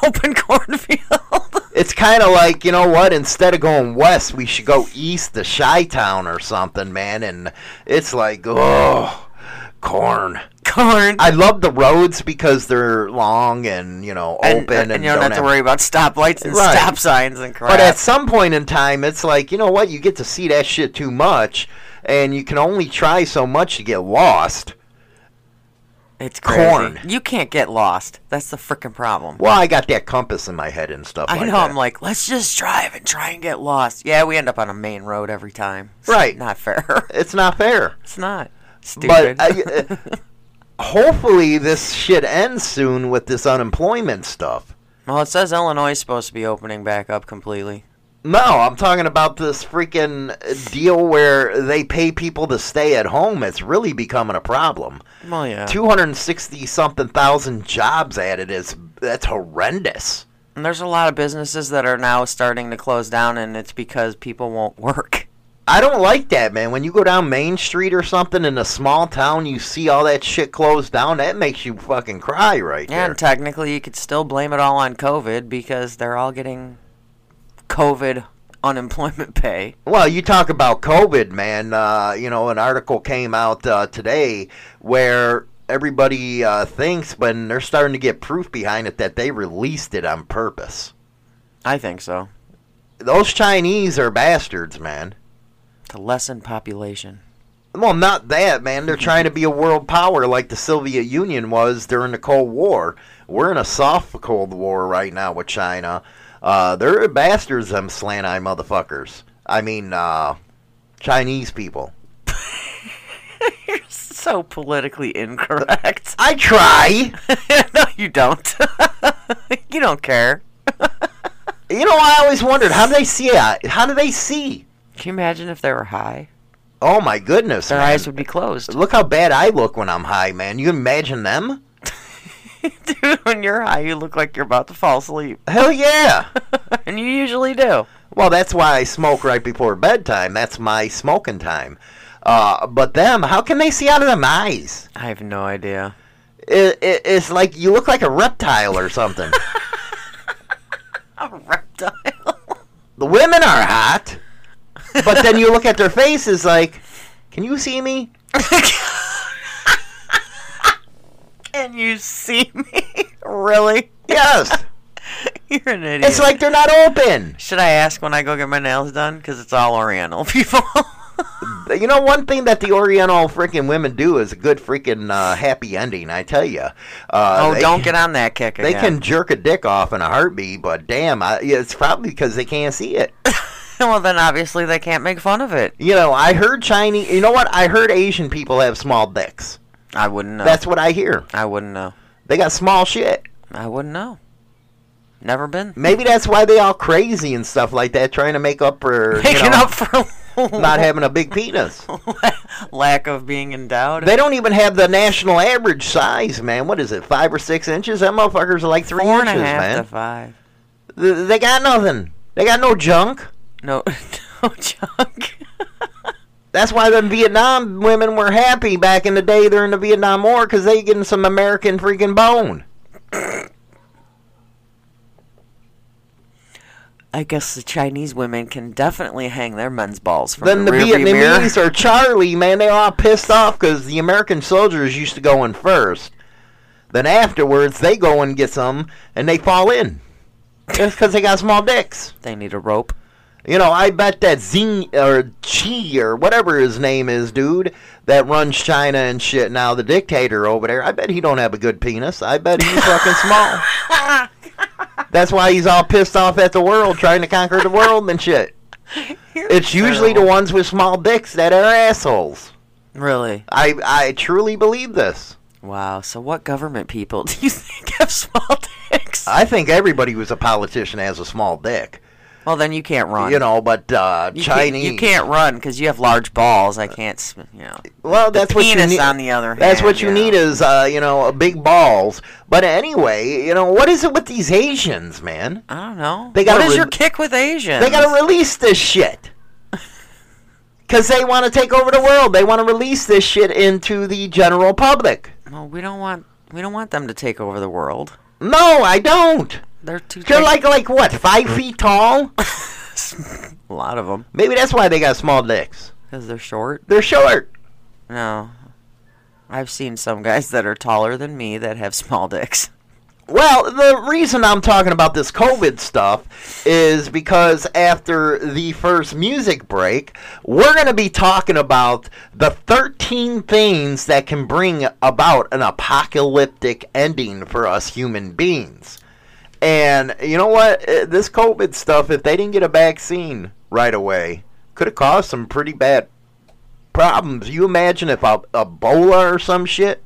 open cornfield. It's kind of like, you know what? Instead of going west, we should go east to Chi Town or something, man. And it's like, oh, corn. corn. I love the roads because they're long and, you know, and, open. Uh, and, you don't, have to worry about stoplights and Right. stop signs and crap. But at some point in time, it's like, you know what? You get to see that shit too much, and you can only try so much to get lost. It's crazy. corn. You can't get lost. That's the freaking problem. Well, I got that compass in my head and stuff I like know. that. I'm like, let's just drive and try and get lost. Yeah, we end up on a main road every time. It's Right. Not fair. it's not fair. it's not. But Stupid. I, uh, hopefully this shit ends soon with this unemployment stuff. well, it says Illinois is supposed to be opening back up completely. No, I'm talking about this freaking deal where they pay people to stay at home. It's really becoming a problem. Well, yeah. 260 something thousand jobs added is that's horrendous. And there's a lot of businesses that are now starting to close down, and it's because people won't work. I don't like that, man. When you go down Main Street or something in a small town, you see all that shit closed down. That makes you fucking cry right Yeah, And technically, you could still blame it all on COVID because they're all getting COVID unemployment pay. Well, you talk about COVID, man. Uh, you know, an article came out uh, today where everybody uh, thinks, but they're starting to get proof behind it that they released it on purpose. I think so. Those Chinese are bastards, man. To lessen population. Well, not that, man. They're trying to be a world power like the Soviet Union was during the Cold War. We're in a soft Cold War right now with China. Uh, they're bastards, them slant eye motherfuckers. I mean, uh, Chinese people. You're so politically incorrect. I try. no, you don't. you don't care. You know, I always wondered how do they see it? How do they see? Can you imagine if they were high? Oh my goodness! Their man. eyes would be closed. Look how bad I look when I'm high, man. You imagine them? Dude, when you're high, you look like you're about to fall asleep. Hell yeah! and you usually do. Well, that's why I smoke right before bedtime. That's my smoking time. Uh, but them, how can they see out of them eyes? I have no idea. It, it, it's like you look like a reptile or something. A reptile. the women are hot, but then you look at their faces like, can you see me? Can you see me? really? Yes. You're an idiot. It's like they're not open. Should I ask when I go get my nails done? Because it's all Oriental people. You know, one thing that the Oriental freaking women do is a good freaking uh, happy ending. I tell you. Uh, oh, they- don't get on that kick They can jerk a dick off in a heartbeat, but damn, I, it's probably because they can't see it. well, then obviously they can't make fun of it. You know, I heard Chinese. You know what? I heard Asian people have small dicks. I wouldn't know. That's what I hear. I wouldn't know. They got small shit. I wouldn't know. Never been. Maybe that's why they all crazy and stuff like that, trying to make up for you Making know, up for not having a big penis. lack of being endowed. They don't even have the national average size, man. What is it, five or six inches? That motherfuckers are like three Four and inches, a half man. to five. They got nothing. They got no junk. No, no junk. That's why the Vietnam women were happy back in the day during the Vietnam War because they getting some American freaking bone. I guess the Chinese women can definitely hang their men's balls from Then the, the rearview mirror. Vietnamese or Charlie, man, they all pissed off because the American soldiers used to go in first. Then afterwards, they go and get some, and they fall in. Just because they got small dicks. They need a rope. You know, I bet that Xing or Chi or whatever his name is, dude, that runs China and shit now, the dictator over there. I bet he don't have a good penis. I bet he's fucking small. That's why he's all pissed off at the world, trying to conquer the world and shit. It's usually the ones with small dicks that are assholes. Really? I I truly believe this. Wow. So what government people do you think have small dicks? I think everybody who's a politician has a small dick. Well, then you can't run. You know, but uh, You can't- Chinese. you can't run because you have large balls. I can't. You know. Well, that's what you need. on the other That's hand, what you yeah. need is, uh, you know, big balls. But anyway, you know, what is it with these Asians, man? I don't know. They gotta what is your kick with Asians? They got to release this shit. Because they want to take over the world. They want to release this shit into the general public. Well, we don't want. We don't want them to take over the world. No, I don't. They're too. They're like, like what, five feet tall? a lot of them Maybe that's why they got small dicks. because they're short. They're short. No, I've seen some guys that are taller than me that have small dicks. Well, the reason I'm talking about this COVID stuff is because after the first music break, we're going to be talking about the 13 things that can bring about an apocalyptic ending for us human beings. And you know what? Uh, This COVID stuff, if they didn't get a vaccine right away, could have caused some pretty bad problems. You imagine if a, Ebola or some shit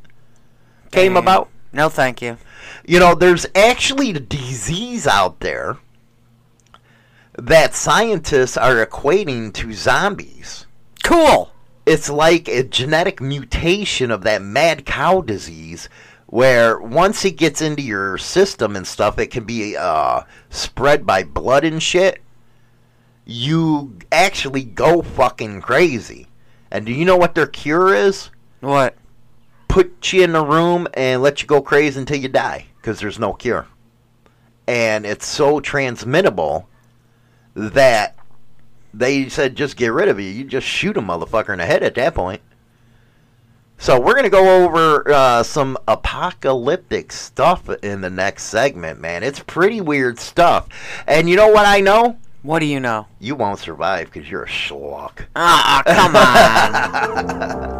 came Dang. about? No, thank you. You know, there's actually a disease out there that scientists are equating to zombies. Cool. It's like a genetic mutation of that mad cow disease where once it gets into your system and stuff, it can be uh, spread by blood and shit. You actually go fucking crazy. And do you know what their cure is? What? put you in a room and let you go crazy until you die because there's no cure. And it's so transmittable that they said just get rid of you. You just shoot a motherfucker in the head at that point. So we're gonna go over uh, some apocalyptic stuff in the next segment, man. It's pretty weird stuff. And you know what I know? What do you know? You won't survive because you're a schlock. Ah, come on.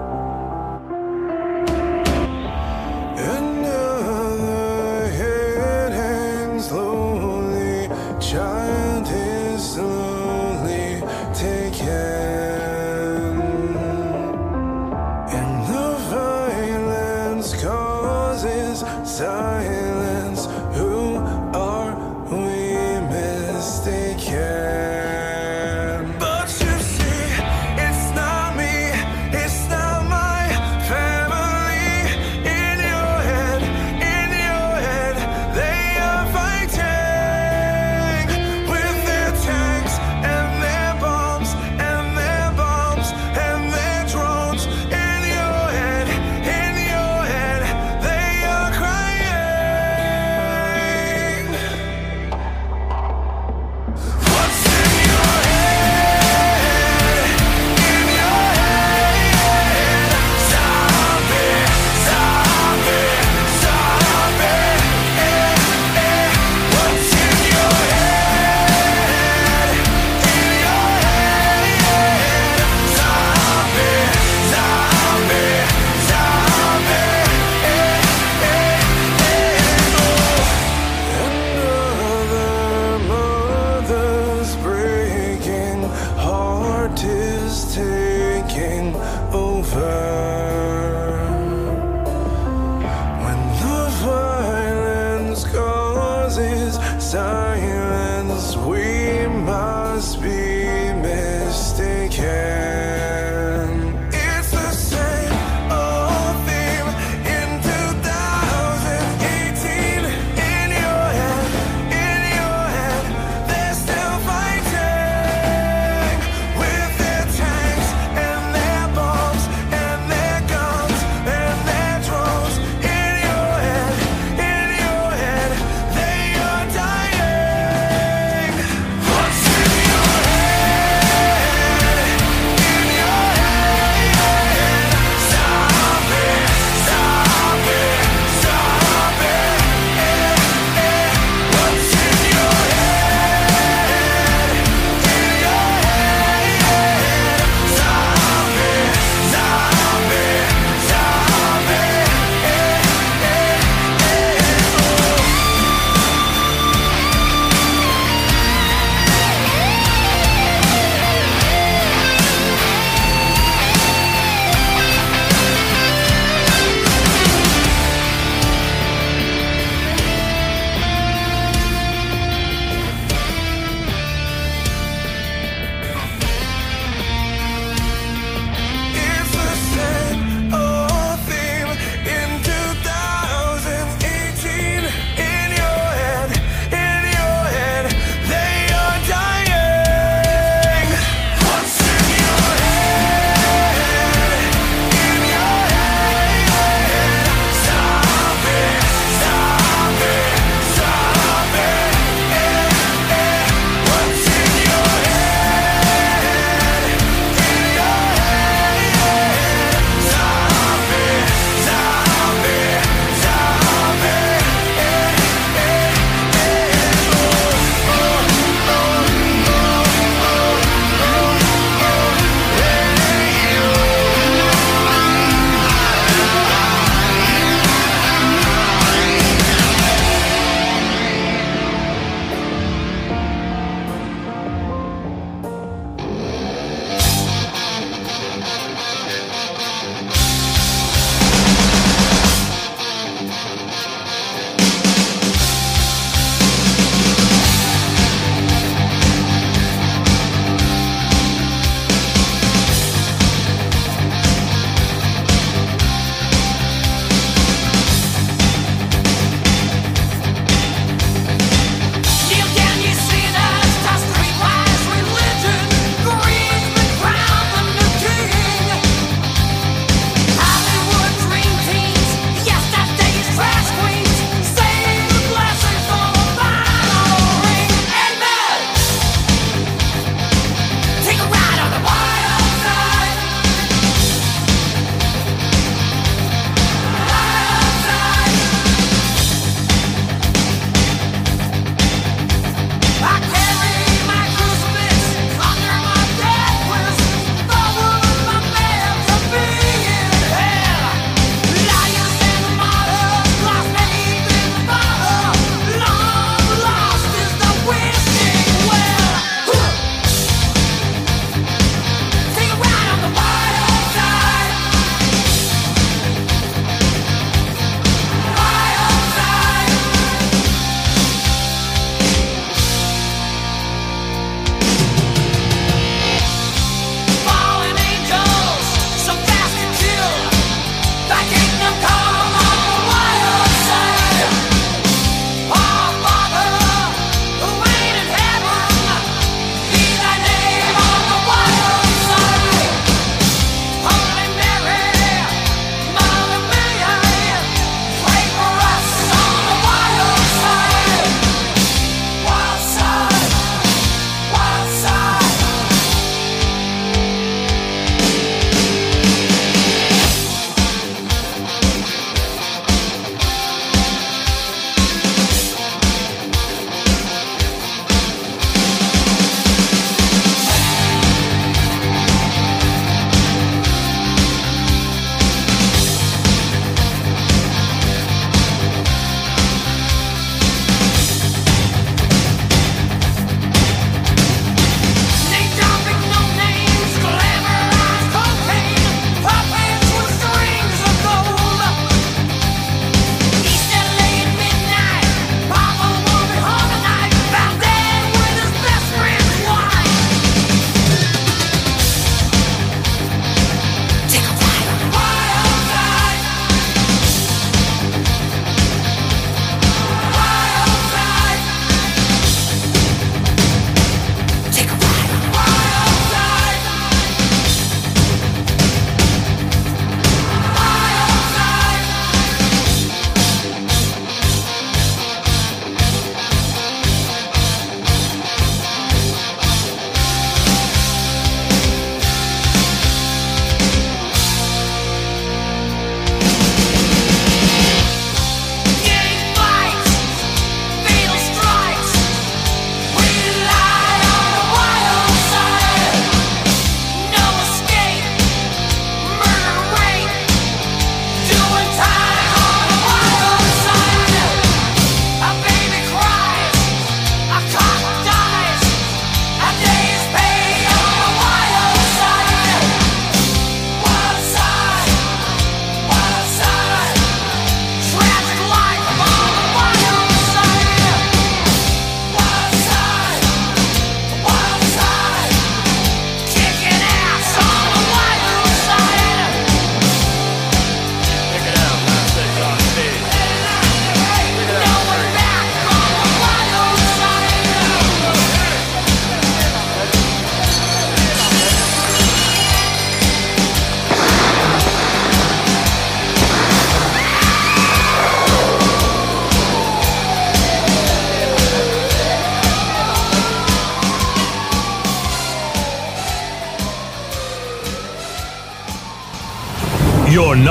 Another head hangs slowly, child causes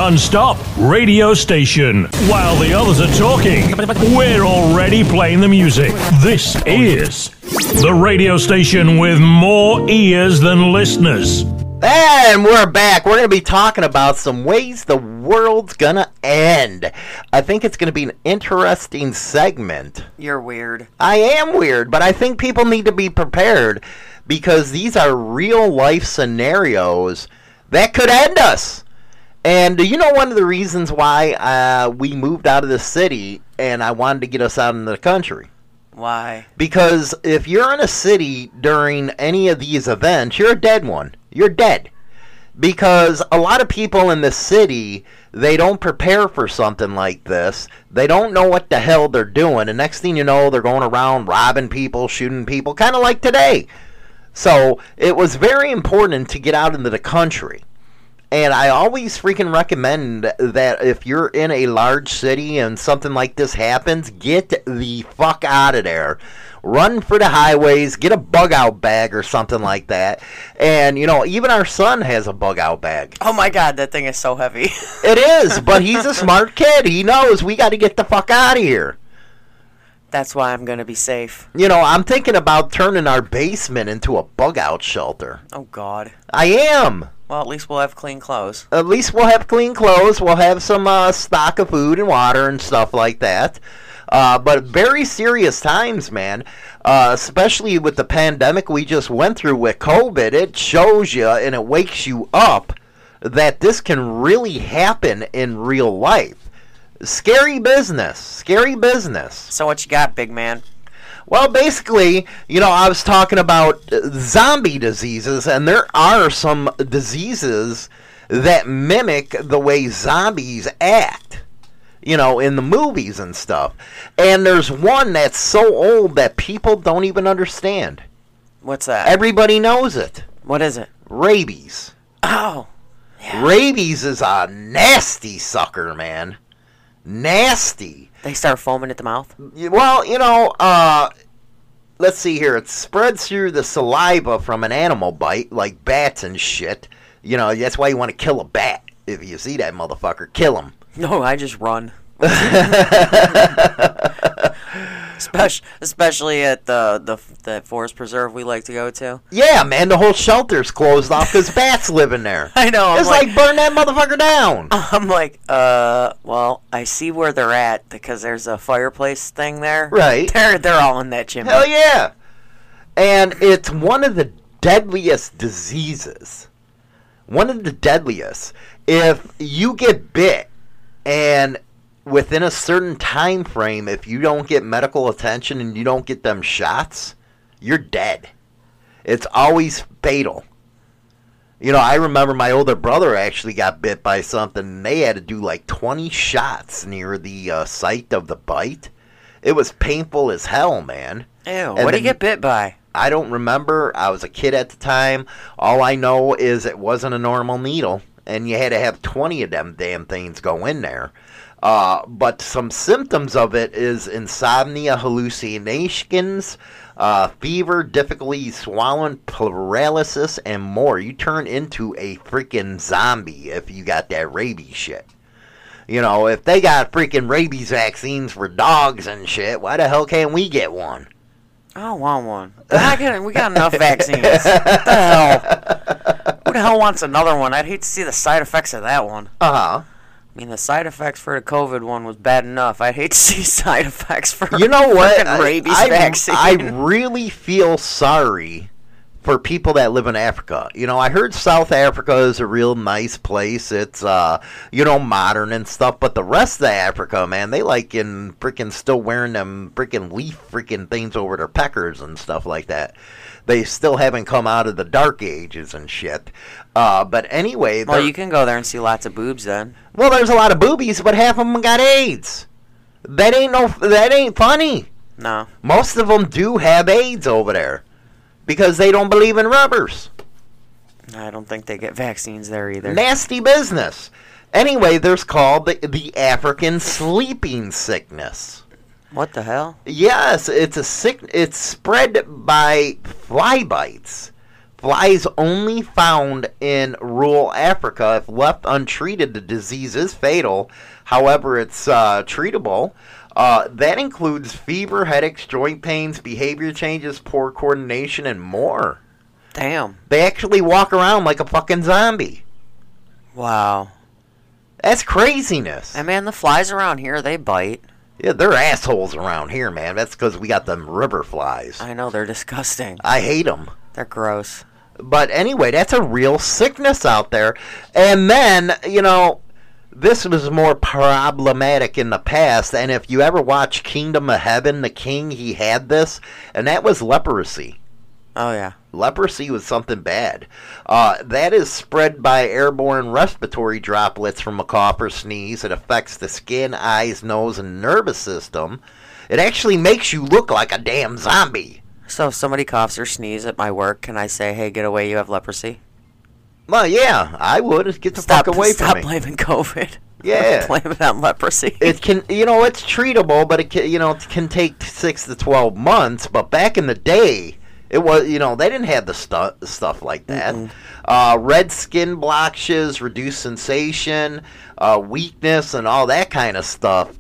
Your non stop radio station. While the others are talking, we're already playing the music. This is the radio station with more ears than listeners. And we're back. We're going to be talking about some ways the world's going to end. I think it's going to be an interesting segment. You're weird. I am weird, but I think people need to be prepared because these are real life scenarios that could end us. And do you know one of the reasons why uh, we moved out of the city and I wanted to get us out in the country? Why? Because if you're in a city during any of these events, you're a dead one. You're dead. Because a lot of people in the city, they don't prepare for something like this. They don't know what the hell they're doing. And next thing you know, they're going around robbing people, shooting people, kind of like today. So it was very important to get out into the country. And I always freaking recommend that if you're in a large city and something like this happens, get the fuck out of there. Run for the highways, get a bug out bag or something like that. And, you know, even our son has a bug out bag. Oh my god, that thing is so heavy. It is, but he's a smart kid. He knows we got to get the fuck out of here. That's why I'm gonna be safe. You know, I'm thinking about turning our basement into a bug out shelter. Oh god. I am. Well, at least we'll have clean clothes. At least we'll have clean clothes. We'll have some uh, stock of food and water and stuff like that. Uh, but very serious times, man. Uh, especially with the pandemic we just went through with COVID. It shows you and it wakes you up that this can really happen in real life. Scary business. Scary business. So what you got, big man? Well, basically, you know, I was talking about uh, zombie diseases, and there are some diseases that mimic the way zombies act, you know, in the movies and stuff. And there's one that's so old that people don't even understand. What's that? Everybody knows it what is it? rabies. Oh. Rabies is a nasty sucker, man. Nasty. They start foaming at the mouth. Well, you know, uh, let's see here. It spreads through the saliva from an animal bite, like bats and shit. You know, that's why you want to kill a bat. If you see that motherfucker, kill him. No, I just run. especially, especially at the, the the forest preserve we like to go to. Yeah, man, the whole shelter's closed off because bats live in there. I know. I'm It's like, burn that motherfucker down. I'm like, uh, well, I see where they're at because there's a fireplace thing there. Right. They're they're all in that chimney. Hell yeah. And it's one of the deadliest diseases. One of the deadliest. If you get bit and within a certain time frame if you don't get medical attention and you don't get them shots, you're dead. It's always fatal. You know, I remember my older brother actually got bit by something and they had to do like 20 shots near the uh, site of the bite. It was painful as hell, man. Ew. What then- you get bit by? I don't remember. I was a kid at the time. All I know is it wasn't a normal needle, and you had to have 20 of them damn things go in there. Uh, but some symptoms of it is insomnia, hallucinations, uh, fever, difficulty swallowing, paralysis, and more. You turn into a freaking zombie if you got that rabies shit. You know, if they got freaking rabies vaccines for dogs and shit, why the hell can't we get one? I don't want one. Not getting- we got enough vaccines. what the hell? Who the hell wants another one? I'd hate to see the side effects of that one. Uh huh. I mean, the side effects for the COVID one was bad enough. I'd hate to see side effects for You know what? frickin' rabies I, vaccine. I really feel sorry for people that live in Africa. You know, I heard South Africa is a real nice place. It's uh, you know, modern and stuff, but the rest of Africa, man, they like in freaking still wearing them freaking leaf freaking things over their peckers and stuff like that. They still haven't come out of the dark ages and shit. Uh, but anyway, well, you can go there and see lots of boobs then. well, there's a lot of boobies, but half of them got AIDS. That ain't no. That ain't funny. No. Most of them do have AIDS over there because they don't believe in rubbers. I don't think they get vaccines there either. Nasty business. Anyway, there's called the, the African sleeping sickness. What the hell? Yes, it's a sick. It's spread by fly bites. Flies only found in rural Africa. If left untreated, the disease is fatal. However, it's uh, treatable. Uh, that includes fever, headaches, joint pains, behavior changes, poor coordination, and more. Damn. They actually walk around like a fucking zombie. Wow. That's craziness. And man, the flies around here, they bite. Yeah, they're assholes around here, man. That's because we got them river flies. I know, they're disgusting. I hate them. They're gross. But anyway, that's a real sickness out there. And then, you know, this was more problematic in the past. And if you ever watch Kingdom of Heaven, the king, he had this, and that was leprosy. Oh, yeah. Leprosy was something bad. Uh, that is spread by airborne respiratory droplets from a cough or sneeze. It affects the skin, eyes, nose, and nervous system. It actually makes you look like a damn zombie. So if somebody coughs or sneezes at my work, can I say, hey, get away, you have leprosy? Well, yeah, I would. Get the Stop, fuck away stop from me. Stop blaming COVID. Yeah. Blame it on leprosy. It can, you know, it's treatable, but it can, you know, it can take six to twelve months. But back in the day, it was, you know, they didn't have the stuff stuff like that. Uh, red skin blotches, reduced sensation, uh, weakness, and all that kind of stuff.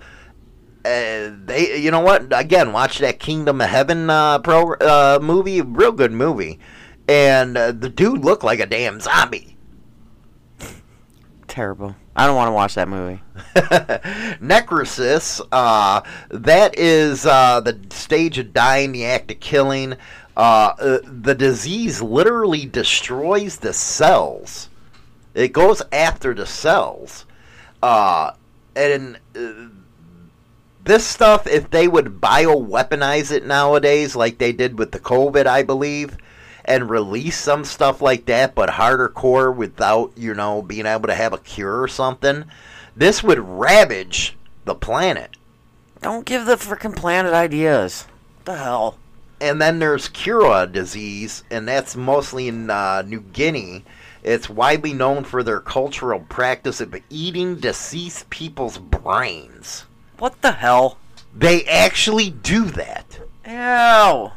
Uh, they, you know what? Again, watch that Kingdom of Heaven uh, pro uh, movie. Real good movie. And uh, the dude looked like a damn zombie. Terrible. I don't want to watch that movie. Necrosis, uh, that is uh, the stage of dying, the act of killing. Uh, uh, the disease literally destroys the cells. It goes after the cells. Uh, and uh, this stuff, if they would bioweaponize it nowadays, like they did with the COVID, I believe, and release some stuff like that, but harder core without, you know, being able to have a cure or something, this would ravage the planet. Don't give the freaking planet ideas. What the hell? And then there's Kuru disease, and that's mostly in uh, New Guinea. It's widely known for their cultural practice of eating deceased people's brains. What the hell? They actually do that. Ew.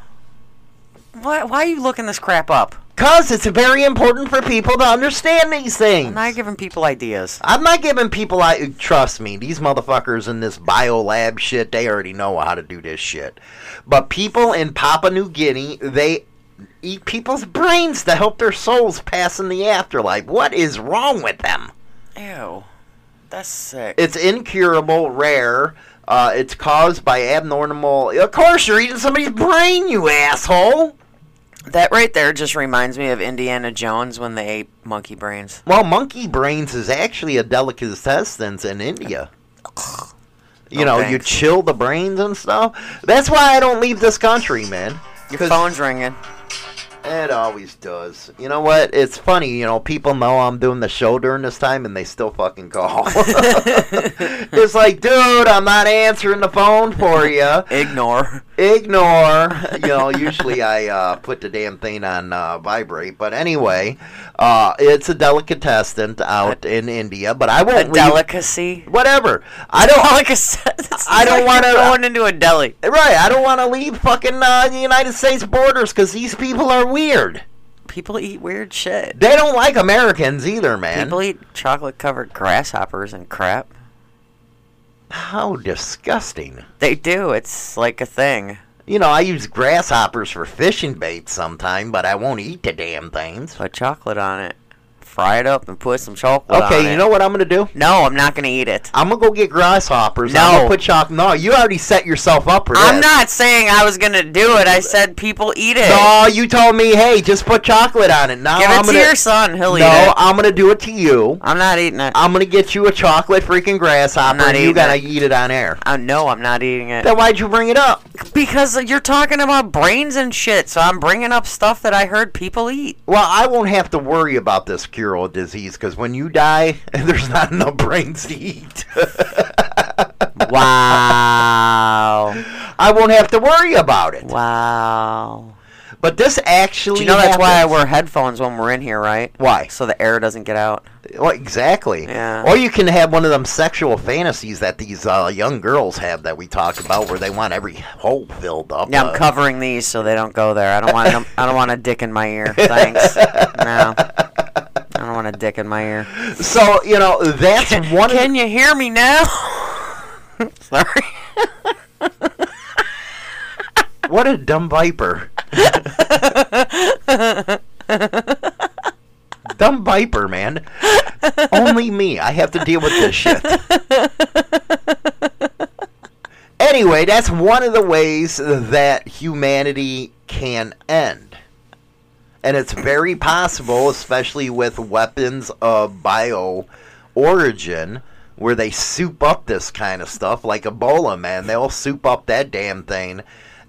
Why, why are you looking this crap up? Because it's very important for people to understand these things. I'm not giving people ideas. I'm not giving people. I trust me. These motherfuckers in this biolab shit, they already know how to do this shit. But people in Papua New Guinea, they eat people's brains to help their souls pass in the afterlife. What is wrong with them? Ew. That's sick. It's incurable, rare. Uh, it's caused by abnormal. Of course, you're eating somebody's brain, you asshole. That right there just reminds me of Indiana Jones when they ate monkey brains. Well, monkey brains is actually a delicatessen in India. You No know, you chill the brains and stuff. That's why I don't leave this country, man. Your phone's ringing. It always does. You know what? It's funny. You know, people know I'm doing the show during this time, and they still fucking call. it's like, dude, I'm not answering the phone for you. Ignore. Ignore. You know, usually I uh, put the damn thing on uh, vibrate. But anyway, uh, it's a delicatessen out in India. But I A won't. leave- delicacy. Whatever. I don't. I don't want wanna- to going into a deli. Right. I don't want to leave fucking uh, the United States borders because these people are weird. People eat weird shit. They don't like Americans either, man. People eat chocolate covered grasshoppers and crap. How disgusting. They do. It's like a thing. You know, I use grasshoppers for fishing bait sometime, but I won't eat the damn things. Put chocolate on it. Fry it up and put some chocolate on it. Okay, you know what I'm gonna do? No, I'm not gonna eat it. I'm gonna go get grasshoppers. No. I'm gonna put chocolate. No, you already set yourself up for this. I'm not saying I was gonna do it. I said people eat it. No, you told me, hey, just put chocolate on it. Now Give I'm it to gonna, your son. He'll no, eat it. No, I'm gonna do it to you. I'm not eating it. I'm gonna get you a chocolate freaking grasshopper, I'm you gotta it. eat it on air. Uh, I know I'm not eating it. Then why'd you bring it up? Because you're talking about brains and shit, so I'm bringing up stuff that I heard people eat. Well, I won't have to worry about this cure disease because when you die, there's not enough brains to eat. Wow. I won't have to worry about it. wow. But this actually. Do you know that's why I wear headphones when we're in here, right? Why? So the air doesn't get out. Well, exactly. Yeah. Or you can have one of them sexual fantasies that these uh, young girls have that we talked about, where they want every hole filled up. Yeah, uh, I'm covering these so they don't go there. I don't want them, I don't want a dick in my ear. Thanks. No. I don't want a dick in my ear. So you know that's one. Can you hear me now? Sorry. What a dumb viper. dumb viper, man. Only me. I have to deal with this shit. Anyway, that's one of the ways that humanity can end. And it's very possible, especially with weapons of bio origin, where they soup up this kind of stuff, like Ebola, man. They'll soup up that damn thing,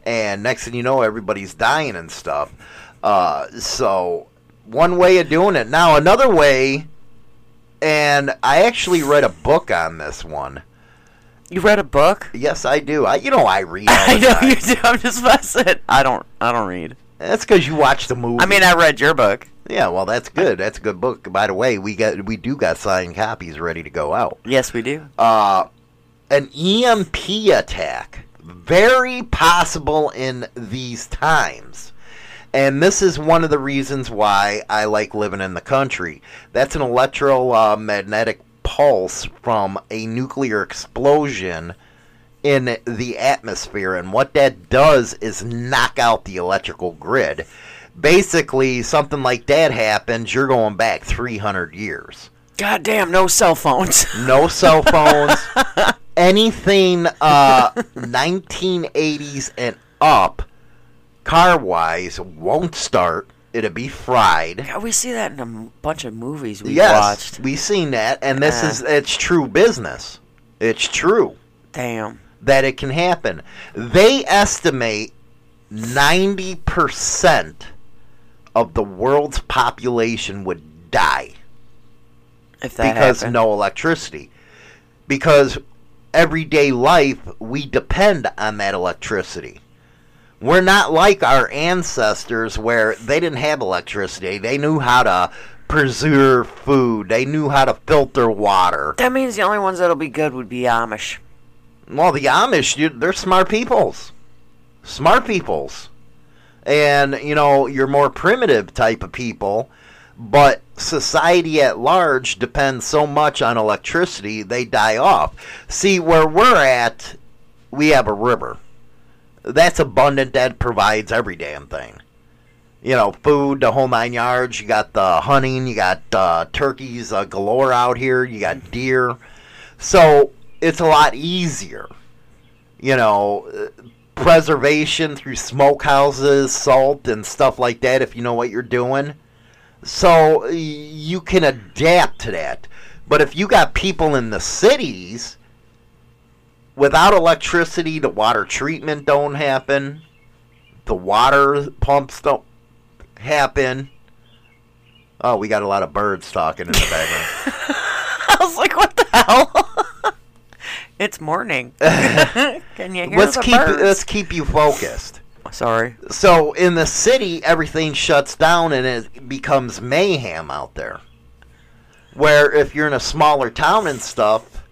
and next thing you know, everybody's dying and stuff. Uh, so, one way of doing it. Now, another way, and I actually read a book on this one. You read a book? Yes, I do. I, you know, I read. I know time. you do. I'm just messing. I don't. I don't read. That's because you watch the movie. I mean, I read your book. Yeah, well, that's good. That's a good book. By the way, we got we do got signed copies ready to go out. Yes, we do. Uh, an EMP attack, very possible in these times. And this is one of the reasons why I like living in the country. That's an electromagnetic pulse from a nuclear explosion in the atmosphere. And what that does is knock out the electrical grid. Basically, something like that happens, you're going back 300 years. God damn, no cell phones. No cell phones. anything uh, 1980s and up, car wise, won't start. It'll be fried. God, we see that in a m- bunch of movies we yes, watched. we seen that, and this Yeah. is it's true business. It's true Damn. That it can happen. They estimate 90% of the world's population would die If that because happened. no electricity. Because everyday life, we depend on that electricity. We're not like our ancestors where they didn't have electricity. They knew how to preserve food, they knew how to filter water. That means the only ones that'll be good would be Amish. Well, the Amish, you, they're smart peoples. Smart peoples. And, you know, you're more primitive type of people, but society at large depends so much on electricity, they die off. See, where we're at, we have a river. That's abundant, that provides every damn thing. You know, food, the whole nine yards. You got the hunting, you got uh, turkeys uh, galore out here, you got deer. So it's a lot easier. You know, preservation through smokehouses, salt, and stuff like that if you know what you're doing. So you can adapt to that. But if you got people in the cities without electricity, the water treatment don't happen, the water pumps don't happen. Oh, we got a lot of birds talking in the background. I was like, what the hell? it's morning. Can you hear let's the keep birds? let's keep you focused. Sorry. So in the city, everything shuts down and it becomes mayhem out there. Where if you're in a smaller town and stuff,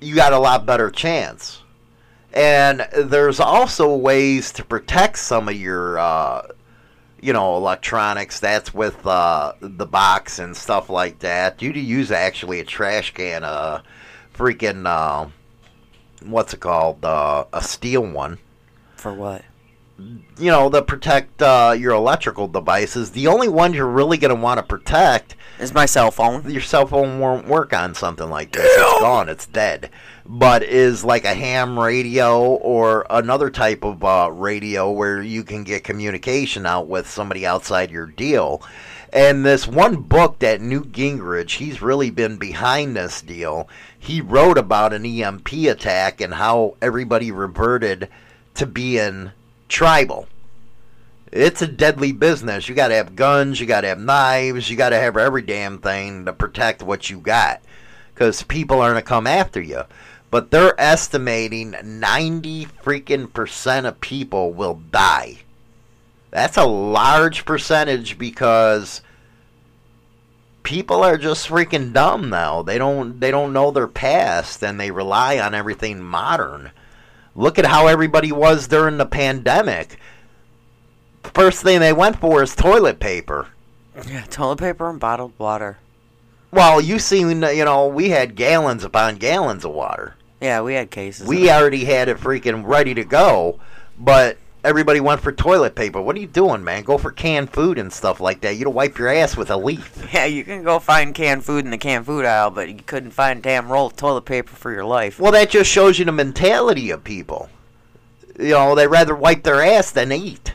you got a lot better chance. And there's also ways to protect some of your, uh, you know, electronics. That's with uh, the box and stuff like that. You do use actually a trash can, uh, freaking, uh, what's it called, uh, a steel one For what? you know, to protect uh, your electrical devices. The only one you're really going to want to protect is my cell phone. Your cell phone won't work on something like this. It's gone. It's dead. But is like a ham radio or another type of uh, radio where you can get communication out with somebody outside your deal. And this one book that Newt Gingrich, he's really been behind this deal. He wrote about an EMP attack and how everybody reverted to being tribal. It's a deadly business. You got to have guns, you got to have knives, you got to have every damn thing to protect what you got because people are going to come after you. But they're estimating 90 freaking percent of people will die That's a large percentage because people are just freaking dumb now. They don't they don't know their past and they rely on everything modern. Look at how everybody was during the pandemic. First thing they went for is toilet paper. Yeah, toilet paper and bottled water. Well, you seen, you know, we had gallons upon gallons of water. Yeah, we had cases. We already had it freaking ready to go, but everybody went for toilet paper. What are you doing, man? Go for canned food and stuff like that. You don't wipe your ass with a leaf. Yeah, you can go find canned food in the canned food aisle, but you couldn't find a damn roll of toilet paper for your life. Well, that just shows you the mentality of people. You know, they rather wipe their ass than eat.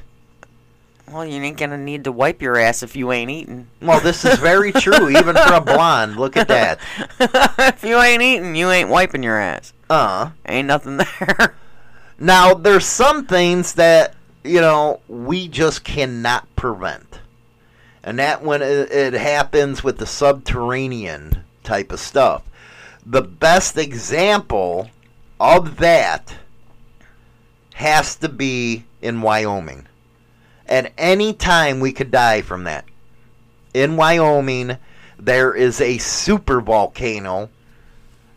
Well, you ain't gonna need to wipe your ass if you ain't eating. Well, this is very true, even for a blonde. Look at that. if you ain't eating, you ain't wiping your ass. Uh. Ain't nothing there. Now, there's some things that, you know, we just cannot prevent. And that when it, happens with the subterranean type of stuff. The best example of that has to be in Wyoming. At any time we could die from that. In Wyoming, there is a super volcano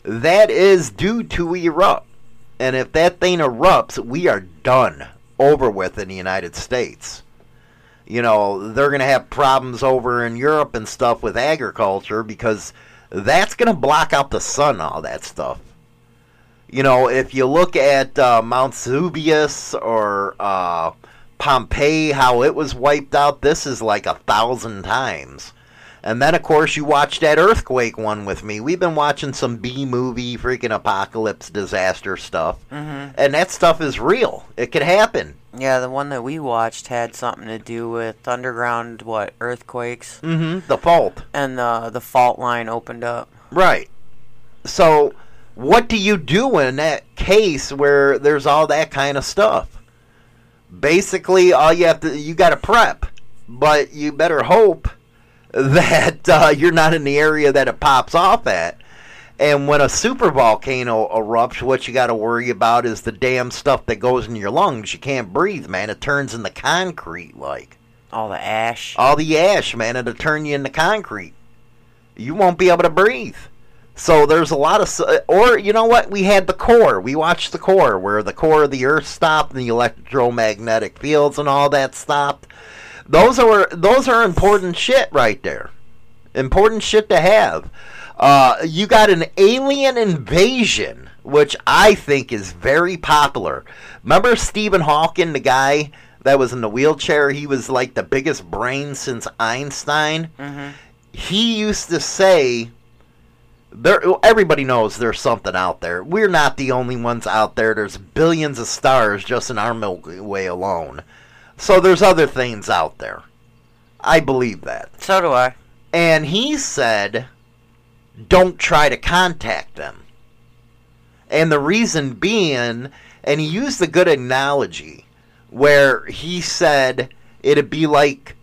that is due to erupt. And if that thing erupts, we are done. Over with in the United States. You know, they're going to have problems over in Europe and stuff with agriculture because that's going to block out the sun, all that stuff. You know, if you look at uh, Mount Vesuvius or uh, Pompeii, how it was wiped out, this is like a thousand times. And then, of course, you watch that earthquake one with me. We've been watching some B movie, freaking apocalypse disaster stuff. Mhm. And that stuff is real. It could happen. Yeah, the one that we watched had something to do with underground what earthquakes. Mm-hmm. The fault. And the the fault line opened up. Right. So, what do you do in that case where there's all that kind of stuff? Basically, all you have to you got to prep, but you better hope that uh, you're not in the area that it pops off at. And when a super volcano erupts, what you got to worry about is the damn stuff that goes in your lungs. You can't breathe, man. It turns into concrete, like all the ash. all the ash, man. It'll turn you into concrete. You won't be able to breathe. So there's a lot of, or you know what? We had the core. We watched the core, where the core of the Earth stopped, and the electromagnetic fields and all that stopped. Those are those are important shit right there. Important shit to have. Uh, you got an alien invasion, which I think is very popular. Remember Stephen Hawking, the guy that was in the wheelchair? He was like the biggest brain since Einstein. Mm-hmm. He used to say, "There, everybody knows there's something out there. We're not the only ones out there. There's billions of stars just in our Milky Way alone. So there's other things out there. I believe that. So do I. And he said, don't try to contact them. And the reason being, and he used a good analogy where he said it'd be like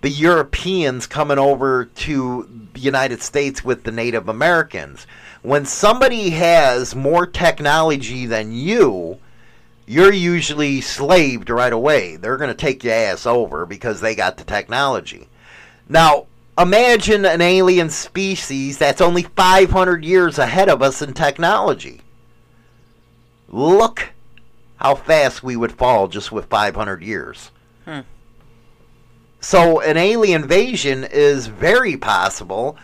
the Europeans coming over to the United States with the Native Americans. When somebody has more technology than you, you're usually slaved right away. They're going to take your ass over because they got the technology. Now, imagine an alien species that's only 500 years ahead of us in technology. Look how fast we would fall just with 500 years. Hmm. So, an alien invasion is very possible.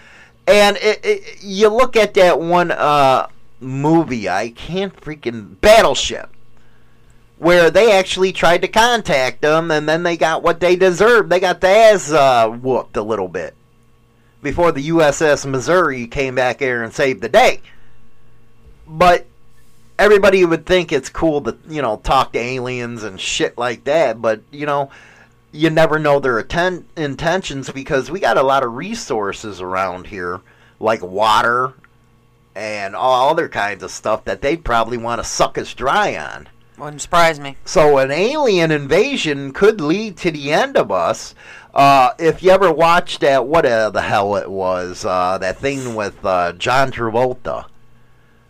And it, it, you look at that one uh, movie, I can't freaking. Battleship where they actually tried to contact them and then they got what they deserved. They got their ass uh, whooped a little bit before the USS Missouri came back here and saved the day. But everybody would think it's cool to, you know, talk to aliens and shit like that, but, you know, you never know their atten- intentions because we got a lot of resources around here, like water and all other kinds of stuff that they'd probably want to suck us dry on. Wouldn't surprise me. So an alien invasion could lead to the end of us. Uh, if you ever watched that, what the hell it was, uh, that thing with uh, John Travolta.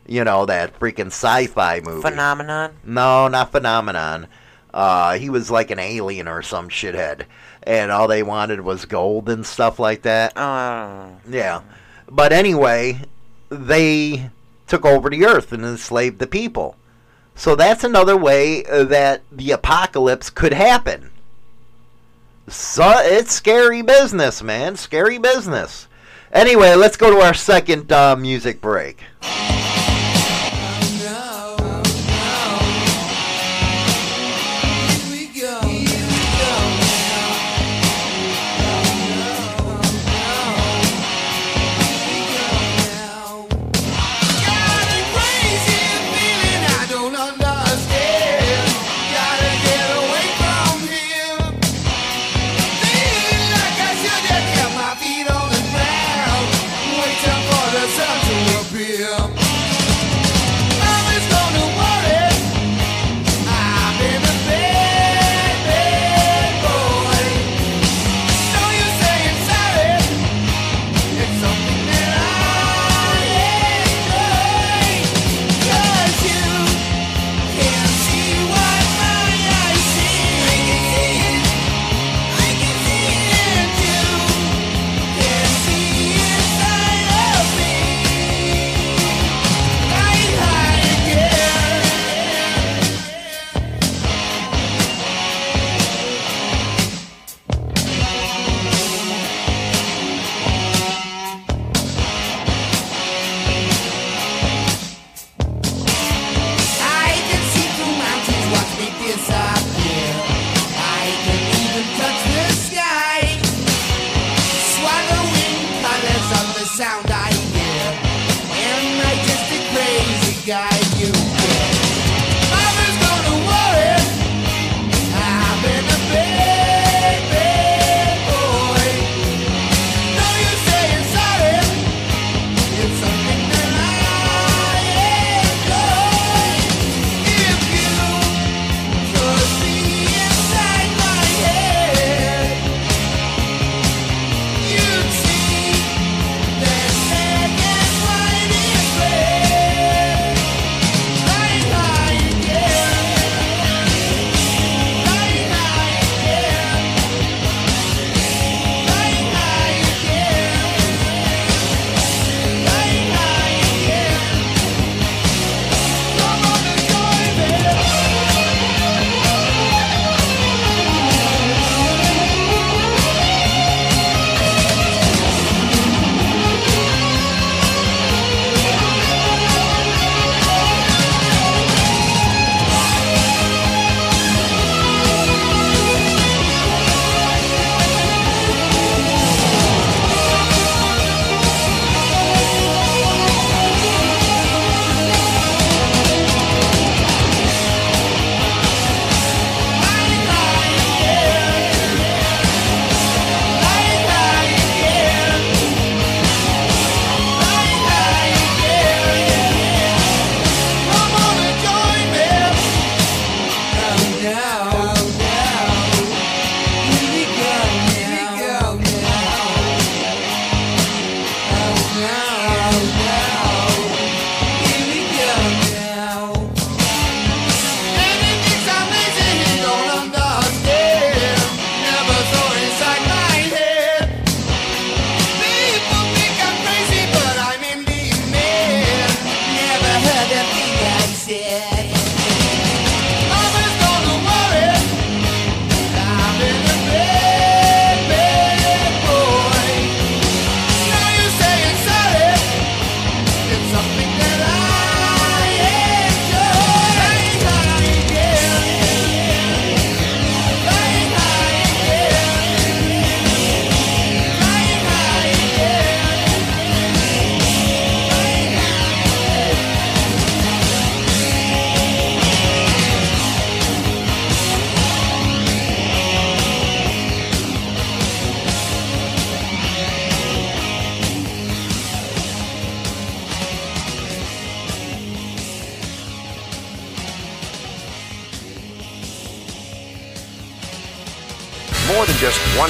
You know, that freaking sci fi movie. Phenomenon? No, not Phenomenon. Uh, he was like an alien or some shithead. And all they wanted was gold and stuff like that. Oh. Yeah. But anyway, they took over the earth and enslaved the people so that's another way uh, that the apocalypse could happen. So it's scary business, man. Scary business. Anyway, let's go to our second uh, music break.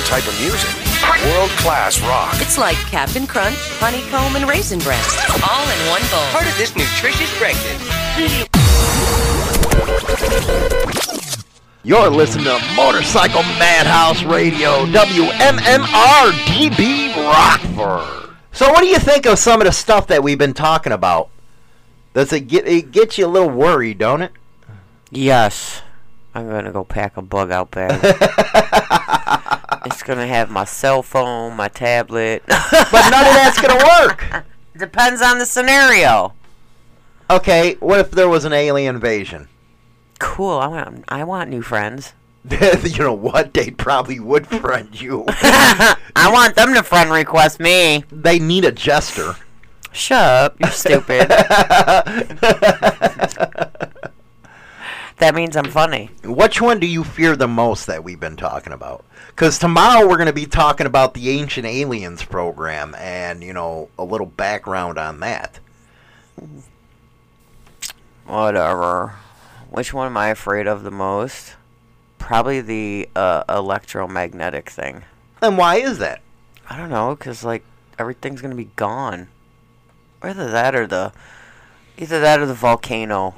type of music. World class rock. It's like Captain Crunch, Honeycomb, and Raisin Bran. All in one bowl. Part of this nutritious breakfast. You're listening to Motorcycle Madhouse Radio, WMMR DB Rockford. So, what do you think of some of the stuff that we've been talking about? Does it get it gets you a little worried, don't it? Yes. I'm gonna go pack a bug out bag. it's gonna have my cell phone, my tablet. But none of that's gonna work. Depends on the scenario. Okay, what if there was an alien invasion? Cool. I want. I want new friends. you know what? They probably would friend you. I want them to friend request me. They need a jester. Shut up. You're stupid. That means I'm funny. Which one do you fear the most that we've been talking about? Because tomorrow we're going to be talking about the Ancient Aliens program and, you know, a little background on that. Whatever. Which one am I afraid of the most? Probably the uh, electromagnetic thing. And why is that? I don't know, cause like everything's gonna be gone. Either that or the, either that or the volcano.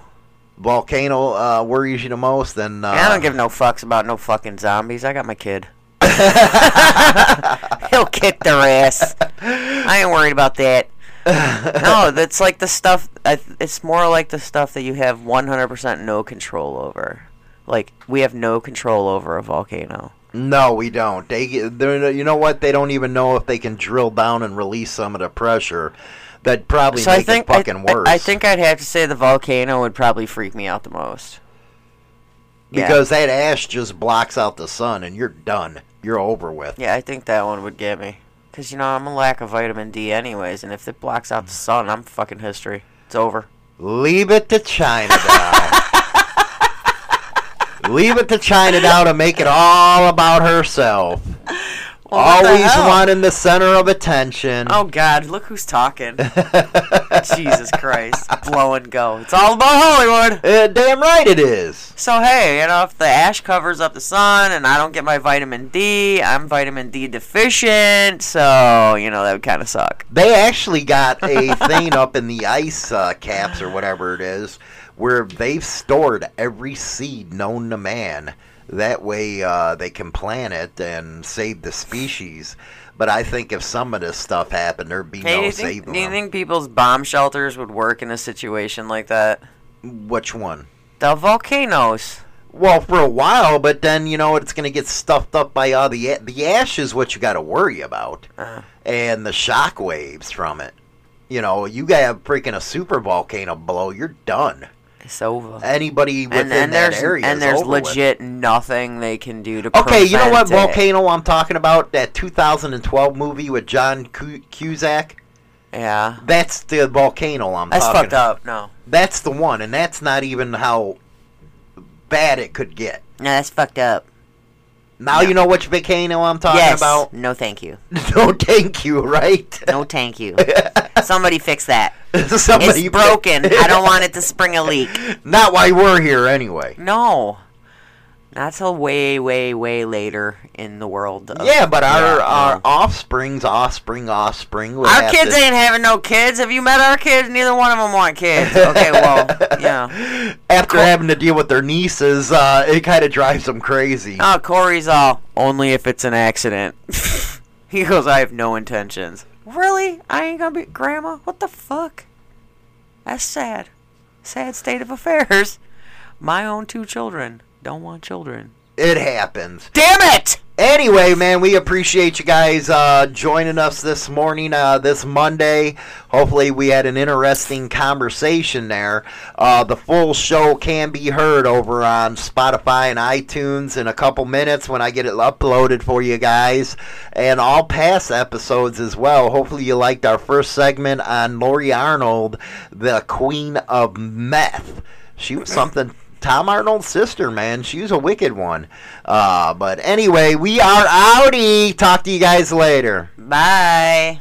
Volcano uh, worries you the most, then. Uh, I don't give no fucks about no fucking zombies. I got my kid. He'll kick their ass. I ain't worried about that. no, that's like the stuff. It's more like the stuff that you have 100% no control over. Like we have no control over a volcano. No, we don't. They, you know what? They don't even know if they can drill down and release some of the pressure. That probably so make I think it fucking I, worse. I, think I'd have to say the volcano would probably freak me out the most. Yeah. because that ash just blocks out the sun, and you're done. You're over with. Yeah, I think that one would get me. Because, you know, I'm a lack of vitamin D anyways, and if it blocks out the sun, I'm fucking history. It's over. Leave it to China now. Leave it to China now to make it all about herself. Always hell? wanting the center of attention. Oh, God, look who's talking. Jesus Christ. Blow and go. It's all about Hollywood. Uh, damn right it is. So, hey, you know, if the ash covers up the sun and I don't get my vitamin D, I'm vitamin D deficient, so, you know, that would kind of suck. They actually got a thing up in the ice uh, caps or whatever it is, where they've stored every seed known to man. That way uh, they can plant it and save the species. But I think if some of this stuff happened, there'd be Hey, do no you, think, saving do you them. think people's bomb shelters would work in a situation like that? Which one? The volcanoes. Well, for a while, but then you know it's going to get stuffed up by all the a- the ash is what you got to worry about, Uh, and the shock waves from it. You know, you got a freaking a super volcano blow, you're done. It's over. Anybody within and, and that there's area and therew over with. legit nothing they can do to. Okay, you know what it. volcano I'm talking about? That 2012 movie with John Cusack. Yeah, That's the volcano I'm that's talking. fucked up. No, That's the one, and that's not even how bad it could get. no, that's fucked up. Now you know which volcano I'm talking yes. about. No, thank you. No, thank you. Right? No, thank you. Somebody fix that. Somebody it's broken. I don't want it to spring a leak. Not why we're here anyway. No, not till way, way, way later in the world. Of, Yeah, but our Yeah, our offspring's offspring offspring. Our kids to- ain't having no kids. Have you met our kids? Neither one of them want kids. Okay, well, yeah. after having to deal with their nieces, uh, it kind of drives them crazy. Oh, Corey's all only if it's an accident. he goes, I have no intentions. Really? I ain't gonna be grandma. What the fuck? That's sad. Sad state of affairs. My own two children don't want children. It happens. Damn it! Anyway, man, we appreciate you guys uh, joining us this morning, uh, this Monday. Hopefully, we had an interesting conversation there. Uh, the full show can be heard over on Spotify and iTunes in a couple minutes when I get it uploaded for you guys, and all past episodes as well. Hopefully, you liked our first segment on Lori Arnold, the Queen of Meth. She was something. Tom Arnold's sister, man. She's a wicked one. Uh, but anyway, we are outie. Talk to you guys later. Bye.